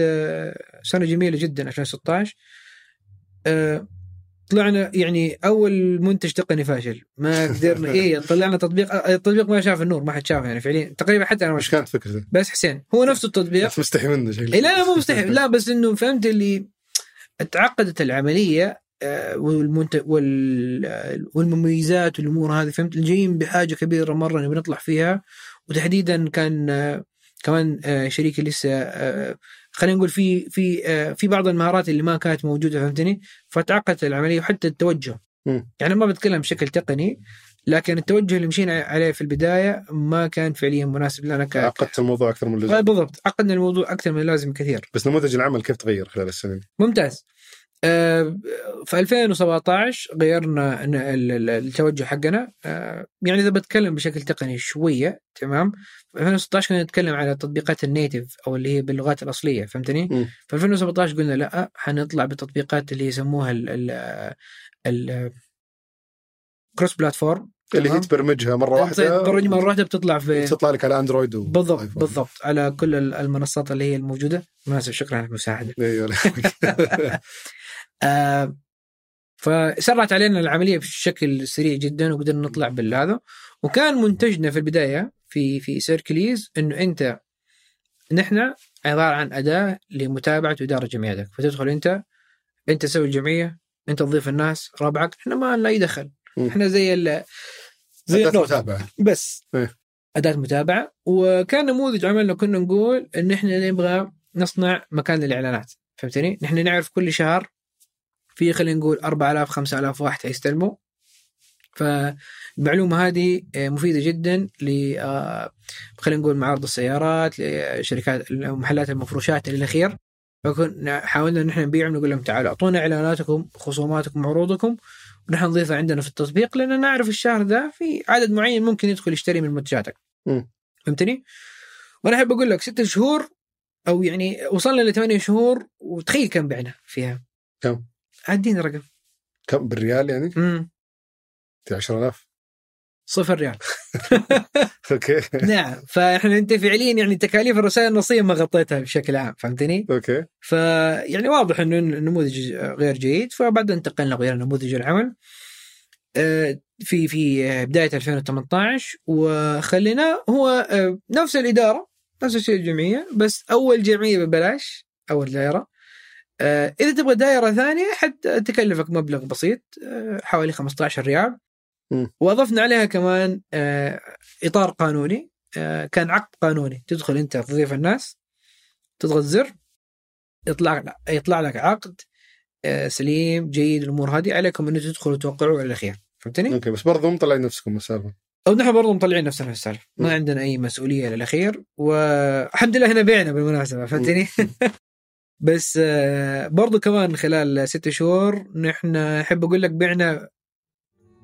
سنة جميلة جدا 2016 آه، طلعنا يعني أول منتج تقني فاشل. ما قدرنا. إيه طلعنا تطبيق التطبيق ما شاف النور ما حد شافه يعني فعليا تقريبا حتى أنا ما إيش كانت فكرته؟ بس حسين هو نفس التطبيق. بس مستحي منه شكله. إيه لا لا مو مستحيل لا بس إنه فهمت اللي تعقدت العملية آه، والمنت... وال... آه، والمميزات والأمور هذه فهمت؟ جايين بحاجة كبيرة مرة نبي نطلع فيها. وتحديدا كان آه، كمان آه، شريكي لسه خلينا نقول في في آه، في بعض المهارات اللي ما كانت موجودة فهمتني؟ فتعقدت العملية وحتى التوجه. مم. يعني ما بتكلم بشكل تقني لكن التوجه اللي مشينا عليه في البداية ما كان فعليا مناسب لنا ك... عقدت الموضوع أكثر من اللزوم. بالضبط عقدنا الموضوع أكثر من اللازم كثير. بس نموذج العمل كيف تغير خلال السنين؟ ممتاز. في 2017 غيرنا التوجه حقنا آه، يعني إذا بتكلم بشكل تقني شوية تمام في 2016 كنا نتكلم على تطبيقات النيتف أو اللي هي باللغات الأصلية فهمتني؟ مم. في 2017 قلنا لأ حنطلع بتطبيقات اللي يسموها ال ال كروس بلاتفورم اللي هي تبرمجها مرة واحدة برمج مرة واحدة بتطلع في تطلع لك على اندرويد و... بالضبط آيفون. بالضبط على كل ال- المنصات اللي هي الموجودة مناسب شكرا على المساعدة أيوه آه فسرعت علينا العملية بشكل سريع جدا وقدرنا نطلع بالهذا. وكان منتجنا في البداية في في سيركليز إنه أنت نحن عبارة عن أداة لمتابعة وإدارة جمعيتك فتدخل أنت أنت تسوي الجمعية أنت تضيف الناس ربعك إحنا ما لنا أي دخل. إحنا زي ال زي أداة متابعة. بس. إيه. أداة متابعة. وكان نموذج عملنا كنا نقول إن إحنا نبغى نصنع مكان للإعلانات. فهمتني؟ نحن نعرف كل شهر في خلينا نقول 4000 5000 واحد حيستلموا فالمعلومة هذه آه، مفيدة جدا ل آه، خلينا نقول معارض السيارات لشركات محلات المفروشات إلى الأخير فكنا حاولنا إن إحنا نبيعهم نقول لهم تعالوا أعطونا إعلاناتكم خصوماتكم عروضكم ونحن نضيفها عندنا في التطبيق لأن نعرف الشهر ذا في عدد معين ممكن يدخل يشتري من منتجاتك. فهمتني؟ وأنا أحب أقول لك ست شهور أو يعني وصلنا لثمانية شهور وتخيل كم بعنا فيها كم؟ اديني رقم. كم بالريال يعني؟ امم 10000 صفر ريال. okay. نعم فإحنا أنت فعليا يعني تكاليف الرسائل النصية ما غطيتها بشكل عام فهمتني؟ أوكي. فيعني واضح إنه النموذج غير جيد فبعدين انتقلنا غير نموذج العمل. آه، في في بداية 2018 وخليناه هو آه، نفس الإدارة نفس الشيء الجمعية بس أول جمعية ببلاش أول دائرة. إذا تبغى دائرة ثانية حتى تكلفك مبلغ بسيط حوالي 15 ريال. وأضفنا عليها كمان إطار قانوني. كان عقد قانوني. تدخل أنت تضيف الناس تضغط زر يطلع يطلع لك عقد سليم جيد الأمور هذه عليكم انه تدخلوا توقعوا على الخير. فهمتني؟ أوكي بس برضه مطلعين نفسكم السالفة. أو نحن برضه مطلعين نفسنا في السالفة. ما عندنا أي مسؤولية للاخير والحمد لله هنا بعنا بالمناسبة. فهمتني؟ بس آه، برضو كمان خلال ست شهور نحن أحب أقول لك بعنا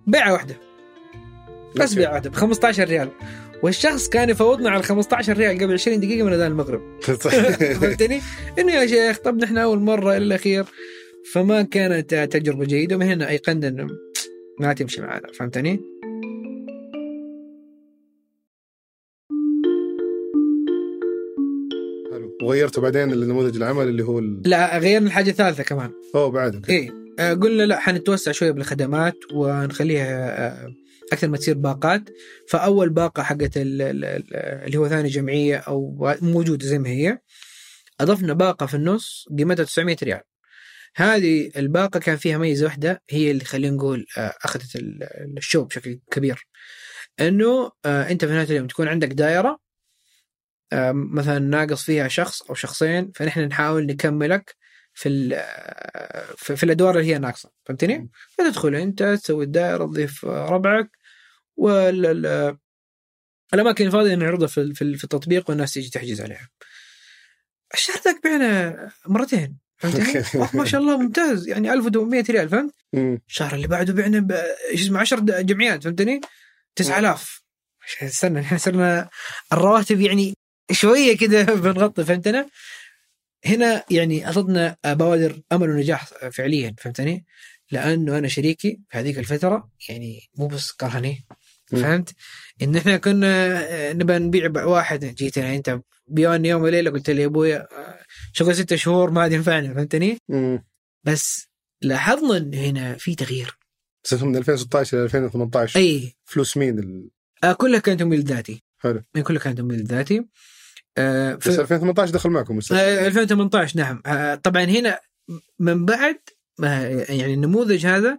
بيعة واحدة. بس بيعة واحدة ب 15 ريال. والشخص كان يفوضنا على 15 ريال قبل 20 دقيقة من أذان المغرب. فهمتني؟ إنه يا شيخ طب نحن أول مرة إلى الاخير فما كانت تجربة جيدة ومن هنا ايقنا إنه ما تمشي معنا فهمتني؟ وغيرته بعدين لنموذج العمل اللي هو ال... لا غيرنا الحاجة الثالثه كمان. أوه بعد أوكي. إيه آه، قلنا لا حنتوسع شوية بالخدمات ونخليها آه، أكثر ما تصير باقات. فأول باقة حقت اللي هو ثاني جمعية أو موجودة زي ما هي أضفنا باقة في النص قيمتها 900 ريال. هذه الباقة كان فيها ميزة واحدة هي اللي خلينا نقول آه، أخذت الشو بشكل كبير. إنه أنت في نهاية اليوم تكون عندك دائره مثلا ناقص فيها شخص أو شخصين فنحن نحاول نكملك في في الأدوار اللي هي ناقصة. فهمتني؟ فتدخل أنت تسوي الدائرة تضيف ربعك وال الأماكن الفاضية نعرضها في في التطبيق والناس تيجي تحجز عليها. الشهر ذاك بعنا مرتين. فهمت ما شاء الله ممتاز. يعني 1800 ريال فهمت؟ الشهر اللي بعده بعنا إيش اسمه 10 جمعيات فهمتني؟ 9000 استنى إحنا صرنا الرواتب يعني شوية كذا بنغطي فهمتنا؟ هنا يعني أخذنا بوادر أمل ونجاح فعليا فهمتني؟ لأنه أنا شريكي في هذيك الفترة يعني مو بس كرهني فهمت؟ إن إحنا كنا نبى نبيع واحد جيت يعني أنت بيوني يوم وليلة قلت لي يا أبويا شغل ستة شهور ما عاد ينفعني. فهمتني؟ بس لاحظنا انه هنا في تغيير. بس من 2016 ل 2018 أي. فلوس مين ال... آه كلها كانت تمويل ذاتي حلو. كلها كانت تمويل ذاتي آه ف... بس 2018 دخل معكم آه 2018 نعم. آه طبعا هنا من بعد يعني النموذج هذا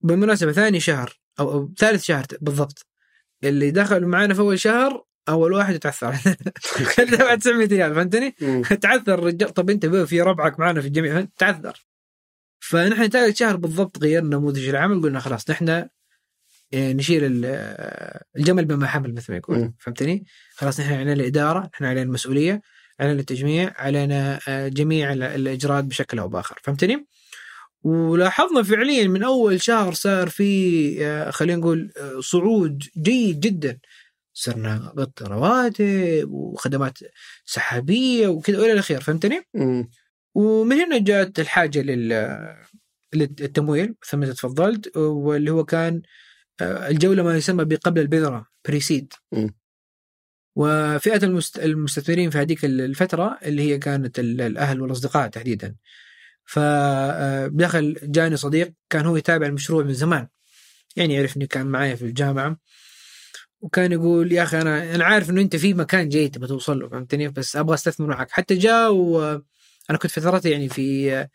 بالمناسبة ثاني شهر أو, أو ثالث شهر بالضبط. اللي دخل معنا في أول شهر أول واحد يتعثر دفع 900 ريال فهمتني؟ تعثر الرجال طب أنت في ربعك معنا في الجميع تعثر. فنحن ثالث شهر بالضبط غيرنا نموذج العمل قلنا خلاص نحن آه، نشيل آه، الجمل بما حمل مثل ما يقول فهمتني؟ خلاص نحن علينا الإدارة، نحن علينا المسؤولية، علينا التجميع، علينا آه، جميع الإجراءات بشكل أو بآخر، فهمتني؟ ولاحظنا فعليا من أول شهر صار في خلينا نقول صعود جيد جدا صرنا نغطي رواتب وخدمات سحابية وكذا وإلى الأخير فهمتني؟ ومن هنا جاءت الحاجة لل للتمويل مثل ما تفضلت واللي هو كان آه، الجولة ما يسمى بقبل البذرة بريسيد وفئة المستثمرين في هذيك الفترة اللي هي كانت الأهل والأصدقاء تحديدا. فدخل آه، جاني صديق كان هو يتابع المشروع من زمان. يعني يعرفني كان معايا في الجامعة. وكان يقول يا أخي أنا أنا عارف إنه أنت في مكان جاي تبغى توصل له فهمتني؟ بس أبغى أستثمر معك. حتى جاء وأنا كنت فترات يعني في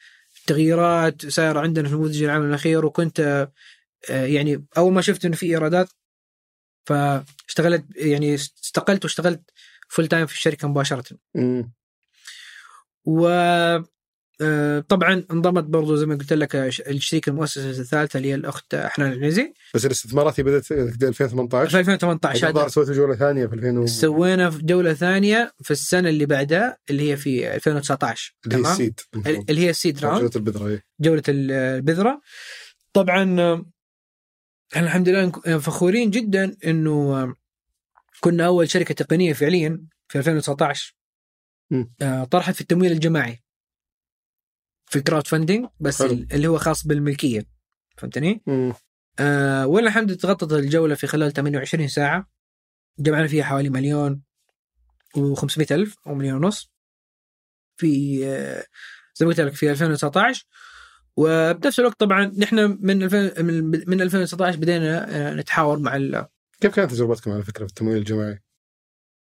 تغييرات صايره عندنا في نموذج العام الأخير وكنت آه، يعني أول ما شفت إنه في إيرادات فاشتغلت يعني استقلت واشتغلت full time في الشركة مباشرة. و آه، طبعا انضمت برضو زي ما قلت لك الشريك المؤسسة الثالثة اللي هي الأخت حنان العنزي بس الاستثمارات بدأت 2018 في 2018 هذا سويتوا جولة ثانية في 2000 سوينا جولة ثانية في السنة اللي بعدها اللي هي في 2019 اللي هي ال seed اللي هي ال seed round جوله البذرة إيه. جولة البذرة. طبعا الحمد لله فخورين جدا إنه كنا أول شركة تقنية فعليا في 2019 آه، طرحت في التمويل الجماعي في ال crowdfunding بس حلو. اللي هو خاص بالملكية فهمتني؟ آه ولله الحمد تغطت الجولة في خلال 28 ساعة جمعنا فيها حوالي مليون و500 ألف أو مليون ونص في آه زي ما قلت لك في 2019 وبنفس الوقت طبعا نحن من 2000 من 2019 بدينا آه، نتحاور مع ال... كيف كانت تجربتكم على فكرة في التمويل الجماعي؟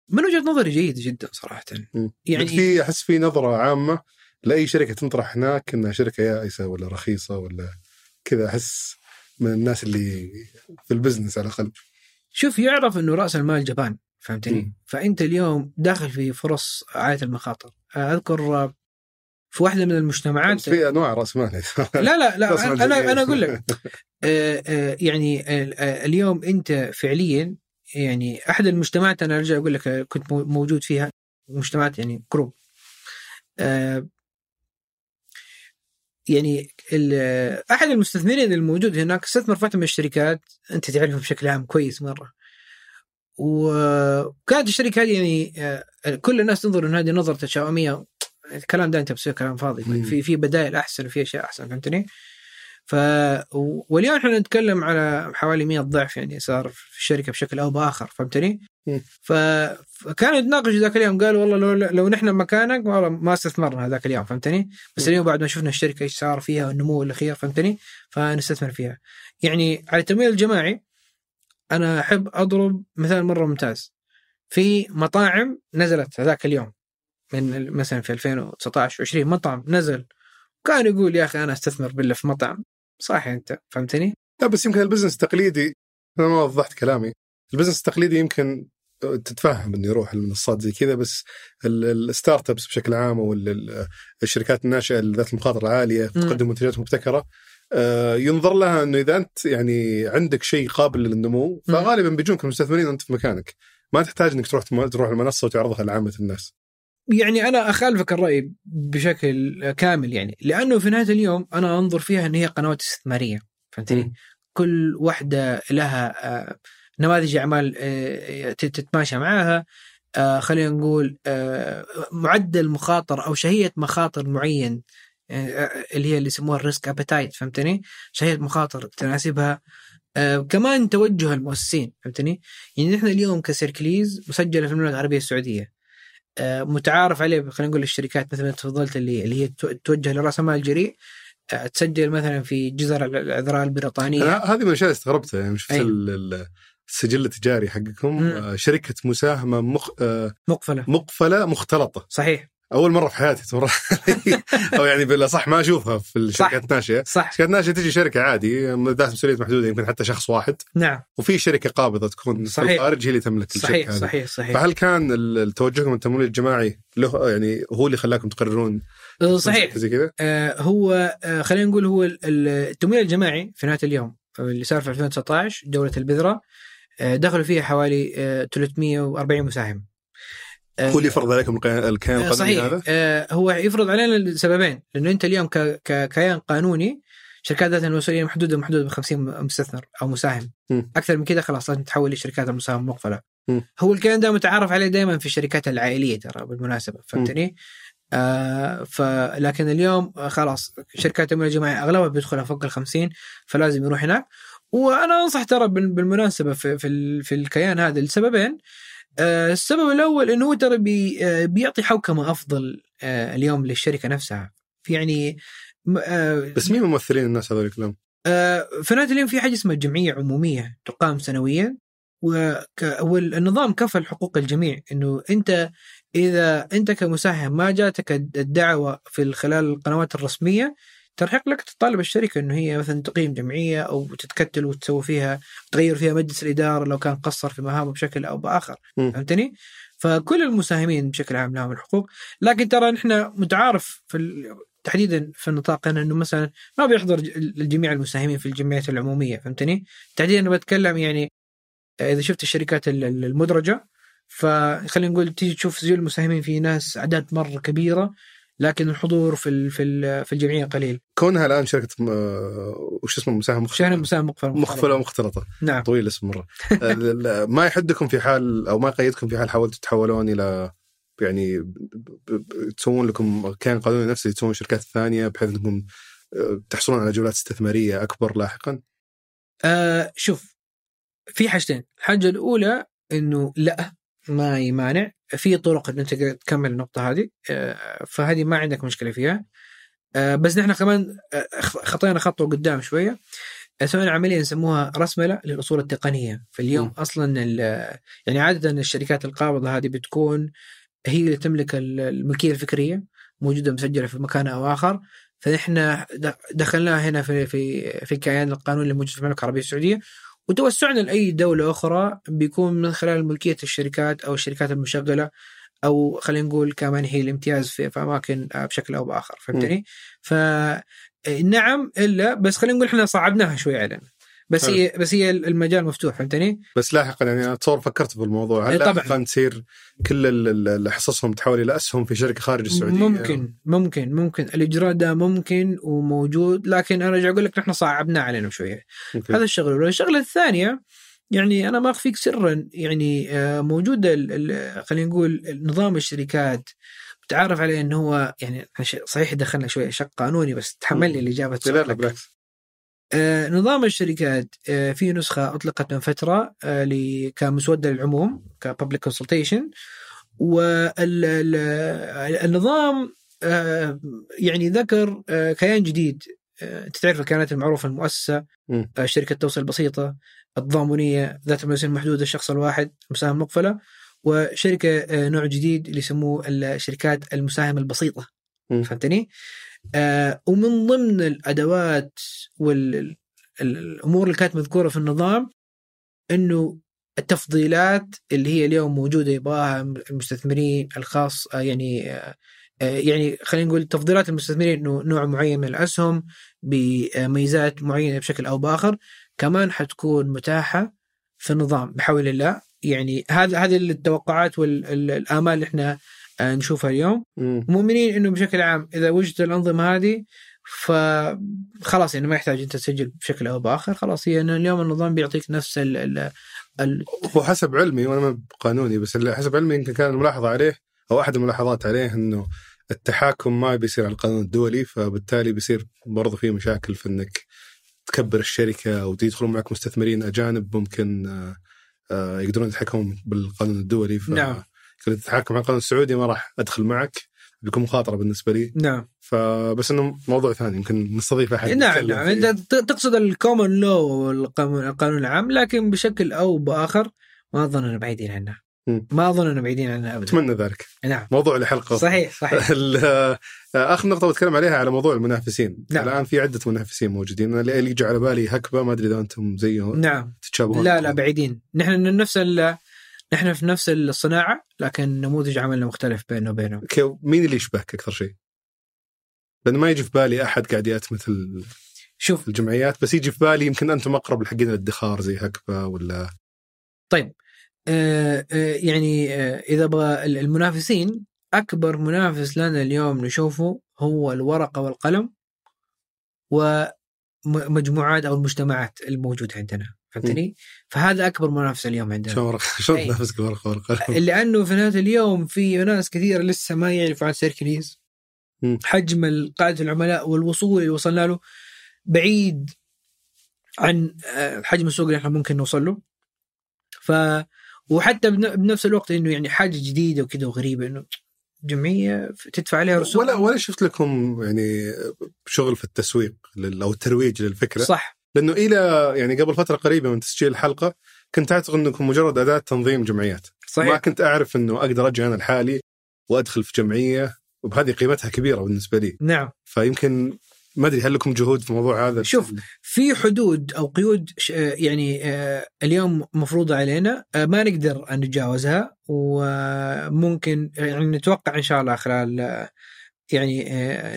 من وجهة نظري جيده جدا صراحة. يعني يعني في أحس في نظرة عامة لأي شركة تنطرح هناك إنها شركة يائسة ولا رخيصة ولا كذا. أحس من الناس اللي في البزنس على الأقل. شوف يعرف إنه رأس المال جبان فهمتني؟ فأنت اليوم داخل في فرص عاليه المخاطر. أذكر في واحدة من المجتمعات في أنواع رأس مال. لا لا لا أنا أنا أقول لك آه، آه، يعني آه، اليوم أنت فعليا يعني أحد المجتمعات أنا أرجع أقول لك كنت موجود فيها مجتمعات يعني كروب. يعني أحد المستثمرين الموجود هناك استثمر في من الشركات أنت تعرفها بشكل عام كويس مرة. وكانت الشركة هذه يعني كل الناس تنظر ان هذه نظرة تشاؤمية. الكلام ده انت بتصير كلام فاضي في في بدائل أحسن وفي أشياء أحسن فهمتني؟ ف واليوم إحنا نتكلم على حوالي 100 ضعف يعني صار في الشركة بشكل أو بآخر فهمتني؟ ف... فكانوا يتناقشوا ذاك اليوم قالوا والله لو لو نحن مكانك والله ما استثمرنا هذاك اليوم فهمتني؟ بس اليوم بعد ما شفنا الشركة إيش صار فيها والنمو الأخير فهمتني؟ فنستثمر فيها. يعني على التمويل الجماعي أنا أحب أضرب مثال مرة ممتاز. في مطاعم نزلت هذاك اليوم من مثلا في 2019 20 مطعم نزل. كان يقول يا أخي أنا أستثمر بالله في مطعم. صح أنت فهمتني؟ لا بس يمكن ال business التقليدي أنا ما وضحت كلامي. ال business التقليدي يمكن تتفهم إنه يروح المنصات زي كذا بس الستارت أبس بشكل عام أو الشركات الناشئة ذات المخاطرة العالية تقدم منتجات مبتكرة آه، ينظر لها إنه إذا أنت يعني عندك شيء قابل للنمو فغالبا بيجونك المستثمرين وأنت في مكانك. ما تحتاج إنك تروح تروح المنصة وتعرضها لعامة الناس. يعني أنا أخالفك الرأي بشكل كامل يعني لأنه في نهاية اليوم أنا أنظر فيها إن هي قنوات استثمارية فهمتني؟ كل واحدة لها آه، نماذج أعمال آه، تتماشى معها آه، خلينا نقول معدل مخاطر أو شهية مخاطر معين اللي هي اللي يسموها ال risk appetite فهمتني؟ شهية مخاطر تناسبها كمان توجه المؤسسين فهمتني؟ يعني نحن اليوم كسيركليز مسجلة في المملكة العربية السعودية آه، متعارف عليه خلينا نقول الشركات مثل ما تفضلت اللي اللي هي توجه لرأس مال جريء آه، تسجل مثلا في جزر العذراء البريطانية. هذه من الأشياء اللي استغربتها يعني شفت السجل التجاري حقكم مم. شركة مساهمة مخ... آه، مقفلة. مقفلة مختلطة. صحيح. أول مرة في حياتي تمر أو يعني بالأصح ما أشوفها في الشركات الناشئة. صح. الشركات الناشئة تجي شركة عادي ذات مسؤوليه محدوده يمكن حتى شخص واحد. نعم. وفي شركة قابضة تكون صحيح. في الخارج هي اللي تملك الشركة صحيح. صحيح صحيح. فهل كان توجهكم التمويل الجماعي له يعني هو اللي خلاكم تقررون أه، صحيح. زي كذا؟ آه هو آه خلينا نقول هو التمويل الجماعي في نهاية اليوم اللي صار في 2019 دولة البذرة آه دخلوا فيها حوالي آه 340 مساهم. هو اللي يفرض عليكم الكيان القانوني صحيح. هذا؟ آه هو يفرض علينا لسببين لأنه أنت اليوم ككيان قانوني شركات ذات المسؤولية محدودة محدوده ب 50 مستثمر أو مساهم م. أكثر من كذا خلاص لازم تحول لشركات المساهم المقفله م. هو الكيان ده متعارف عليه دائما في الشركات العائلية ترى بالمناسبة فهمتني؟ آه فلكن اليوم خلاص شركات التمويل الجماعي أغلبها بيدخلها فوق ال 50 فلازم يروح هناك وأنا أنصح ترى بالمناسبة في في, في الكيان هذا لسببين آه، السبب الأول إنه هو ترى بي آه، بيعطي حوكمة أفضل آه، اليوم للشركة نفسها في يعني بس مين ممثلين الناس هذول كلهم؟ في نهايه اليوم في حاجة اسمها جمعية عمومية تقام سنويا والنظام كفل حقوق الجميع إنه أنت إذا أنت كمساهم ما جاتك الدعوة في خلال القنوات الرسمية ترحق لك تطالب الشركة إنه هي مثلا تقيم جمعية أو تتكتل وتسوي فيها تغير فيها مجلس الإدارة لو كان قصر في مهامه بشكل أو بآخر فهمتني؟ فكل المساهمين بشكل عام لهم الحقوق لكن ترى نحن متعارف في تحديدا في النطاق إنه مثلا ما بيحضر الجميع المساهمين في الجمعيات العمومية فهمتني؟ تحديدا أنا بتكلم يعني إذا شفت الشركات المدرجة فخلينا نقول تيجي تشوف زي المساهمين في ناس أعداد مرة كبيرة لكن الحضور في في في الجمعية قليل. كونها الآن شركة وش اسمه مساهم مختلطة؟ شركة مساهم مختلطه مخفله ومختلطه نعم طويل اسم مرة ما يحدكم في حال أو ما يقيدكم في حال حاولتوا تتحولون إلى يعني تسوون لكم كيان قانوني نفسه تسوون شركات ثانية بحيث أنكم آه، تحصلون على جولات استثمارية أكبر لاحقا؟ آه شوف في حاجتين الحاجة الأولى إنه لا ما يمانع في طرق إن أنت تكمل النقطة هذه. آه فهذه ما عندك مشكلة فيها. آه بس نحن كمان آه خطينا خطوة قدام شوية. سوينا عمليه نسموها رسملة للأصول التقنية. فاليوم م. أصلا يعني عادة الشركات القابضة هذه بتكون هي اللي تملك الملكيه الفكرية موجودة مسجلة في مكان أو آخر. فنحن دخلناها هنا في في في الكيان القانوني اللي موجود في المملكة العربية السعودية. وتوسعنا لأي دولة أخرى بيكون من خلال ملكية الشركات أو الشركات المشغلة أو خلينا نقول كمان هي الامتياز في, في أماكن بشكل أو بآخر فهمتني؟ ف نعم إلا بس خلينا نقول إحنا صعبناها شوي علينا بس حلو. هي بس هي المجال مفتوح فهمتني؟ بس لاحقا يعني أنا أتصور فكرت في الموضوع هل طبعاً. تصير كل حصصهم تحول إلى أسهم في شركة خارج السعودية ممكن ممكن ممكن الإجراء ده ممكن وموجود لكن أنا ارجع أقول لك نحن صعبناه علينا شوية okay. هذا الشغله. الشغله الثانية يعني أنا ما أخفيك سرا يعني آه، موجود خلينا نقول نظام الشركات متعارف عليه إنه هو يعني صحيح دخلنا شوية شق قانوني بس تحمل لي الإجابة لا لا. بالعكس نظام الشركات آه، في نسخة أطلقت من فترة آه، كمسودة للعموم ك public consultation والنظام يعني ذكر آه، كيان جديد آه، أنت تعرف الكيانات المعروفة المؤسسة مم. آه، شركة توصيل بسيطة التضامنية ذات المسؤولية المحدودة الشخص الواحد المساهم المقفلة وشركة آه، نوع جديد اللي يسموه الشركات المساهمة البسيطة مم. فهمتني؟ آه ومن ضمن الأدوات والامور اللي كانت مذكورة في النظام إنه التفضيلات اللي هي اليوم موجودة يبغاها المستثمرين الخاص آه يعني آه يعني خلينا نقول تفضيلات المستثمرين انه نوع معين من الأسهم بميزات معينة بشكل أو بآخر كمان حتكون متاحة في النظام بحول الله. يعني هذا هذه التوقعات والامال اللي إحنا نشوفها اليوم. مؤمنين إنه بشكل عام إذا وجدت الأنظمة هذه فخلاص يعني ما يحتاج أنت تسجل بشكل أو بآخر خلاص هي إنه اليوم النظام بيعطيك نفس ال ال ال هو حسب علمي وأنا ما قانوني بس حسب علمي يمكن كان الملاحظه عليه أو أحد الملاحظات عليه إنه التحاكم ما بيصير على القانون الدولي فبالتالي بيصير برضه في مشاكل في إنك تكبر الشركة أو يدخلون معك مستثمرين أجانب ممكن آه، آه، يقدرون يتحكمون بالقانون الدولي ف نعم. كنت تتحكم على القانون السعودي ما راح أدخل معك بيكون مخاطرة بالنسبة لي. نعم. فبس إنه موضوع ثاني يمكن نستضيف أحد. نعم نعم. انت تقصد الكومن لو والقانون العام لكن بشكل أو بآخر ما أظن أننا بعيدين عنها مم. ما أظن أننا بعيدين عنها ابدا. أتمنى ذلك. نعم. موضوع لحلقه صحيح صحيح. آه، آخر نقطة بتكلم عليها على موضوع المنافسين. نعم. الآن في عدة منافسين موجودين. أنا اللي يجي على بالي هكبه ما أدري إذا أنتم زيهم نعم. تتشابهون. لا لا بعيدين. نحن نفس ال نحن في نفس الصناعة لكن نموذج عملنا مختلف بيننا وبينهم. مين اللي يشبهك أكثر شيء؟ لأنه ما يجي في بالي أحد قاعد يأتمثل مثل شوف. الجمعيات بس يجي في بالي يمكن أنتم أقرب لحقين الادخار زي هكبه ولا؟ طيب. آه آه يعني آه إذا أبغى ال- المنافسين أكبر منافس لنا اليوم نشوفه هو الورقة والقلم ومجموعات أو المجتمعات الموجودة عندنا. فهمتني؟ فهذا أكبر منافس اليوم عندنا. شلون أي. تنافسك ورقه ورقه لأنه في نهاية اليوم في ناس كثير لسه ما يعرفوا عن سيركليز. حجم قاعدة العملاء والوصول اللي وصلنا له بعيد عن آه، حجم السوق اللي إحنا ممكن نوصل له. ف وحتى بن- بنفس الوقت إنه يعني حاجة جديدة وكذا وغريبة إنه جمعية تدفع عليها رسوم. ولا ولا شفت لكم يعني شغل في التسويق أو الترويج للفكرة؟ صح. لأنه إلى يعني قبل فترة قريبة من تسجيل الحلقة كنت أعتقد انكم مجرد أداة تنظيم جمعيات. ما صحيح كنت أعرف إنه أقدر أجي أنا لحالي وأدخل في جمعية وبهذه قيمتها كبيرة بالنسبة لي. نعم. فيمكن ما أدري هل لكم جهود في الموضوع هذا؟ شوف، في حدود أو قيود يعني آه، اليوم مفروضة علينا آه، ما نقدر أن نتجاوزها وممكن يعني نتوقع إن شاء الله خلال آه، يعني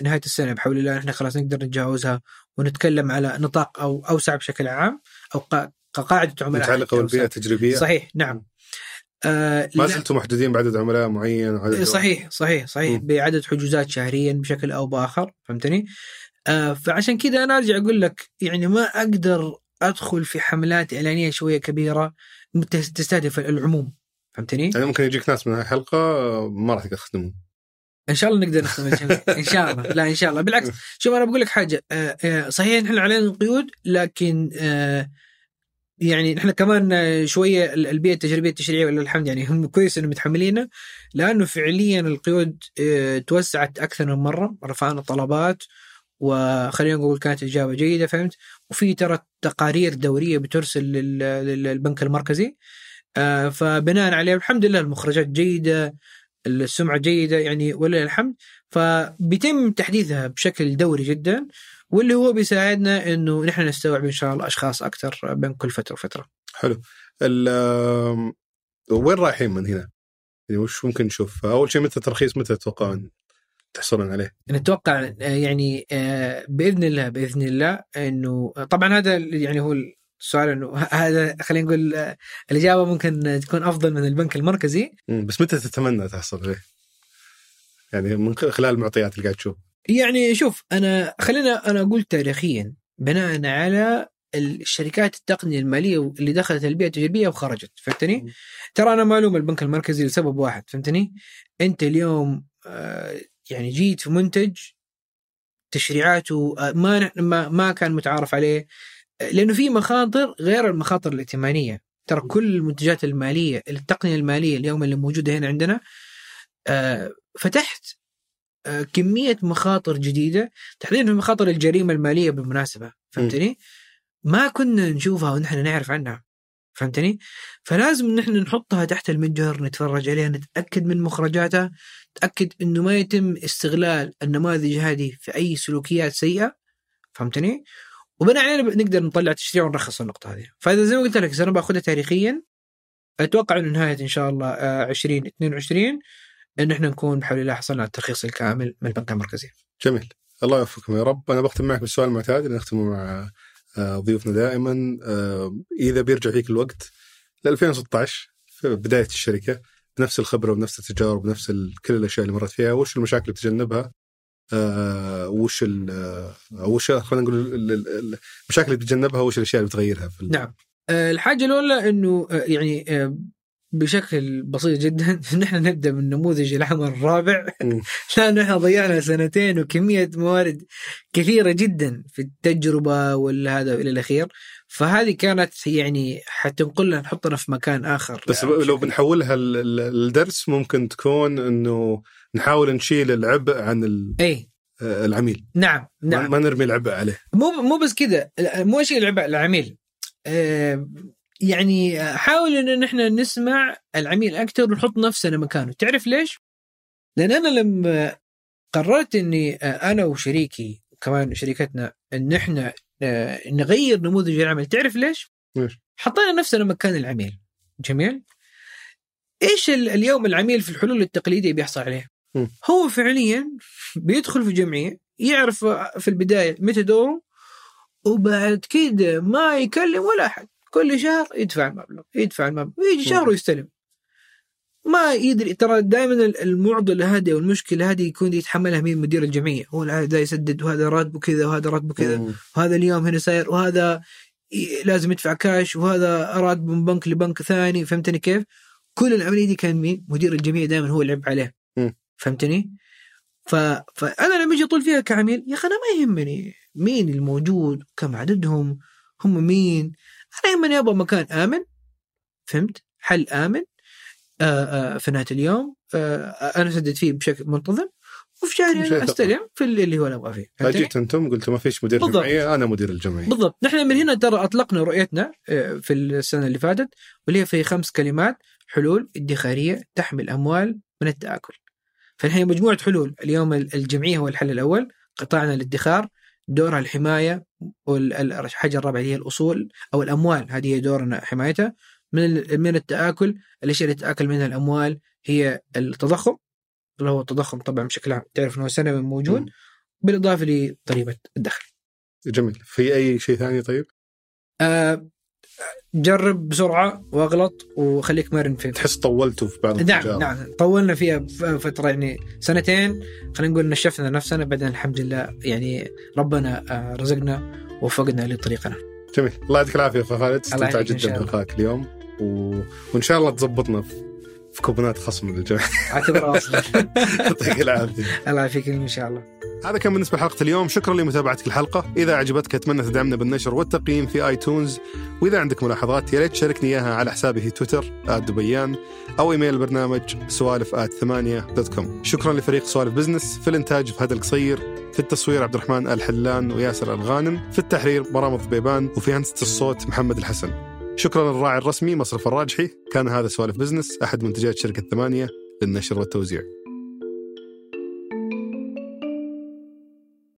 نهاية السنة بحول الله إحنا خلاص نقدر نتجاوزها ونتكلم على نطاق أو أوسع بشكل عام أو قا- كقاعدة عملاء متعلقه بالبيئة. التجريبية صحيح نعم آه ما زلتم محدودين بعدد عملاء معين وعدد صحيح صحيح صحيح مم. بعدد حجوزات شهريا بشكل أو بآخر فهمتني؟ آه فعشان كذا أنا أرجع أقول لك يعني ما أقدر أدخل في حملات إعلانية شوية كبيرة تستهدف العموم فهمتني؟ يعني ممكن يجيك ناس من الحلقة ما راح تقدر تخدمون إن شاء الله نقدر نخدم الجميع إن شاء الله. لا إن شاء الله. بالعكس. شوف أنا بقول لك حاجة. آه، آه، صحيح نحن علينا القيود لكن آه، يعني إحنا كمان شوية ال- البيئة التجريبية التشريعية ولله الحمد يعني هم كويس إنهم متحمليننا لأنه فعليا القيود توسعت أكثر من مرة. رفعنا طلبات وخلينا نقول كانت إجابة جيدة فهمت؟ وفي ترى تقارير دورية بترسل لل- لل- للبنك المركزي. فبناء عليه الحمد لله المخرجات جيدة السمعة جيدة يعني ولله الحمد فبيتم تحديثها بشكل دوري جدا واللي هو بيساعدنا إنه نحن نستوعب إن شاء الله أشخاص أكثر بين كل فترة وفترة. حلو وين رايحين من هنا؟ يعني وش ممكن نشوف؟ أول شيء متى الترخيص متى تتوقعون تحصلون عليه؟ نتوقع يعني آه، بإذن الله بإذن الله إنه طبعا هذا يعني هو السؤال إنه هذا خلينا نقول الإجابة ممكن تكون أفضل من البنك المركزي بس متى تتمنى تحصل عليه؟ يعني من خلال المعطيات اللي قاعد تشوف يعني شوف أنا خلينا أنا أقول تاريخيا بناء على الشركات التقنية المالية اللي دخلت البيئة التجريبيه وخرجت فهمتني؟ ترى أنا معلوم البنك المركزي لسبب واحد فهمتني؟ أنت اليوم آه، يعني جيت في منتج تشريعاته آه، ما ما كان متعارف عليه لأنه في مخاطر غير المخاطر الائتمانية ترى كل المنتجات المالية التقنية المالية اليوم اللي موجودة هنا عندنا آه، فتحت آه، كمية مخاطر جديدة تحديدا مخاطر الجريمة المالية بالمناسبة فهمتني؟ ما كنا نشوفها ونحن نعرف عنها فهمتني؟ فلازم نحن نحطها تحت المتجر نتفرج عليها نتأكد من مخرجاتها نتأكد إنه ما يتم استغلال النماذج هذه في أي سلوكيات سيئة فهمتني؟ وبناء عليه نقدر نطلع تشريع ونرخص النقطة هذه. فإذا زي ما قلت لك أنا بأخذها تاريخيا أتوقع انه نهاية إن شاء الله آه، 2022 إن إحنا نكون بحول الله حصلنا على الترخيص الكامل من البنك المركزي. جميل. الله يوفقكم. يا رب أنا بختم معك بالسؤال المعتاد اللي نختمه مع آه، ضيوفنا دائما. آه، إذا بيرجع فيك الوقت ل 2016 في بداية الشركة بنفس الخبرة وبنفس التجارب وبنفس كل الأشياء اللي مرت فيها وش المشاكل اللي تجنبها؟ آه، وش ال آه، وش خلينا نقول ال- ال- ال- المشاكل اللي بتتجنبها وش الأشياء اللي بتغيرها في نعم. آه، الحاجة الأولى إنه يعني بشكل بسيط جدا نحن نبدأ من نموذج العمل الرابع. لأنه إحنا ضيعنا سنتين وكمية موارد كثيرة جدا في التجربة والهذا والى الأخير فهذه كانت يعني حتنقلنا نحطنا في مكان آخر بس لو بنحولها الدرس ممكن تكون إنه نحاول نشيل العبء عن ال- إي. آه، العميل. نعم نعم. ما نرمي العبء عليه. مو مو بس كذا مو شيء العبء العميل. آه، يعني حاول إن نحن نسمع العميل أكثر ونحط نفسنا مكانه. تعرف ليش؟ لأن أنا لما قررت إني آه، أنا وشريكي وكمان شركتنا إن إحنا نغير نموذج العمل. تعرف ليش؟ ليش؟ حطينا نفسنا مكان العميل. جميل؟ إيش ال- اليوم العميل في الحلول التقليدية بيحصل عليه. هو فعليا بيدخل في جمعية يعرف في البداية متى دوره وبعد كده ما يكلم ولا أحد كل شهر يدفع المبلغ يدفع المبلغ ويجي شهر. ويستلم ما يدري ترى دائما المعضله هذه والمشكلة هذه يكون يتحملها مين مدير الجمعية هو هذا يسدد وهذا راتبه كذا وهذا راتبه كذا. وهذا اليوم هنا ساير وهذا لازم يدفع كاش وهذا راتب من بنك لبنك ثاني فهمتني كيف؟ كل العملية دي كان مين؟ مدير الجمعية دائما هو اللي يلعب عليه. فهمتني؟ ف... فانا لما أجي أطول فيها كعميل يا أخي أنا ما يهمني مين الموجود كم عددهم هم مين أنا يهمني أبغى مكان آمن. فهمت؟ حل آمن. آآ آآ في نهايه اليوم آآ أنا أسدد فيه بشكل منتظم. وفي شهري أستلم في اللي هو اللي أبغى فيه؟ فجيت أنتم قلتوا ما فيش مدير بالضبط. جمعية أنا مدير الجمعية. بالضبط. نحن من هنا ترى أطلقنا رؤيتنا آه، في السنة اللي فاتت واللي هي في خمس كلمات حلول ادخارية تحمي الأموال من التآكل. فنحن مجموعة حلول. اليوم ال- الجمعية هو الحل الأول. قطاعنا الادخار. دورها الحماية والحاجة الرابعه هي الأصول أو الأموال. هذه هي دورنا حمايتها. من من التآكل الأشياء اللي تاكل منها الأموال هي التضخم. اللي هو التضخم طبعا بشكل عام. تعرف إنه سنوي موجود مم. بالإضافة لضريبه الدخل. جميل. في أي شيء ثاني طيب؟ آه، جرب بسرعة واغلط وخليك مرن في تحس طولتوا في بعض نعم نعم. طولنا فيها فترة يعني سنتين. خلينا نقول نشفنا نفسنا بعدين الحمد لله يعني ربنا آه، رزقنا ووفقنا لطريقنا. جميل. الله يعطيك العافية الله استمتع جدا. بلقائك اليوم. و... وإن شاء الله تزبطنا في في كوبونات خصم للجميع. اعتبرها يعطيك العافية. الله يعافيك ان شاء الله. هذا كان بالنسبة لحلقة اليوم. شكرا لمتابعتك الحلقة. إذا عجبتك أتمنى تدعمنا بالنشر والتقييم في iTunes وإذا عندك ملاحظات يا ريت تشاركني إياها على حسابي في تويتر @دبيان أو إيميل البرنامج سوالف ثمانية dot com. شكرا لفريق سوالف بزنس في الإنتاج فهد القصير في التصوير عبد الرحمن الحلان وياسر الغانم في التحرير مرامط بيبان وفي هندسة الصوت محمد الحسن. شكرا للراعي الرسمي مصرف الراجحي. كان هذا سوالف بزنس أحد منتجات شركة ثمانية للنشر والتوزيع.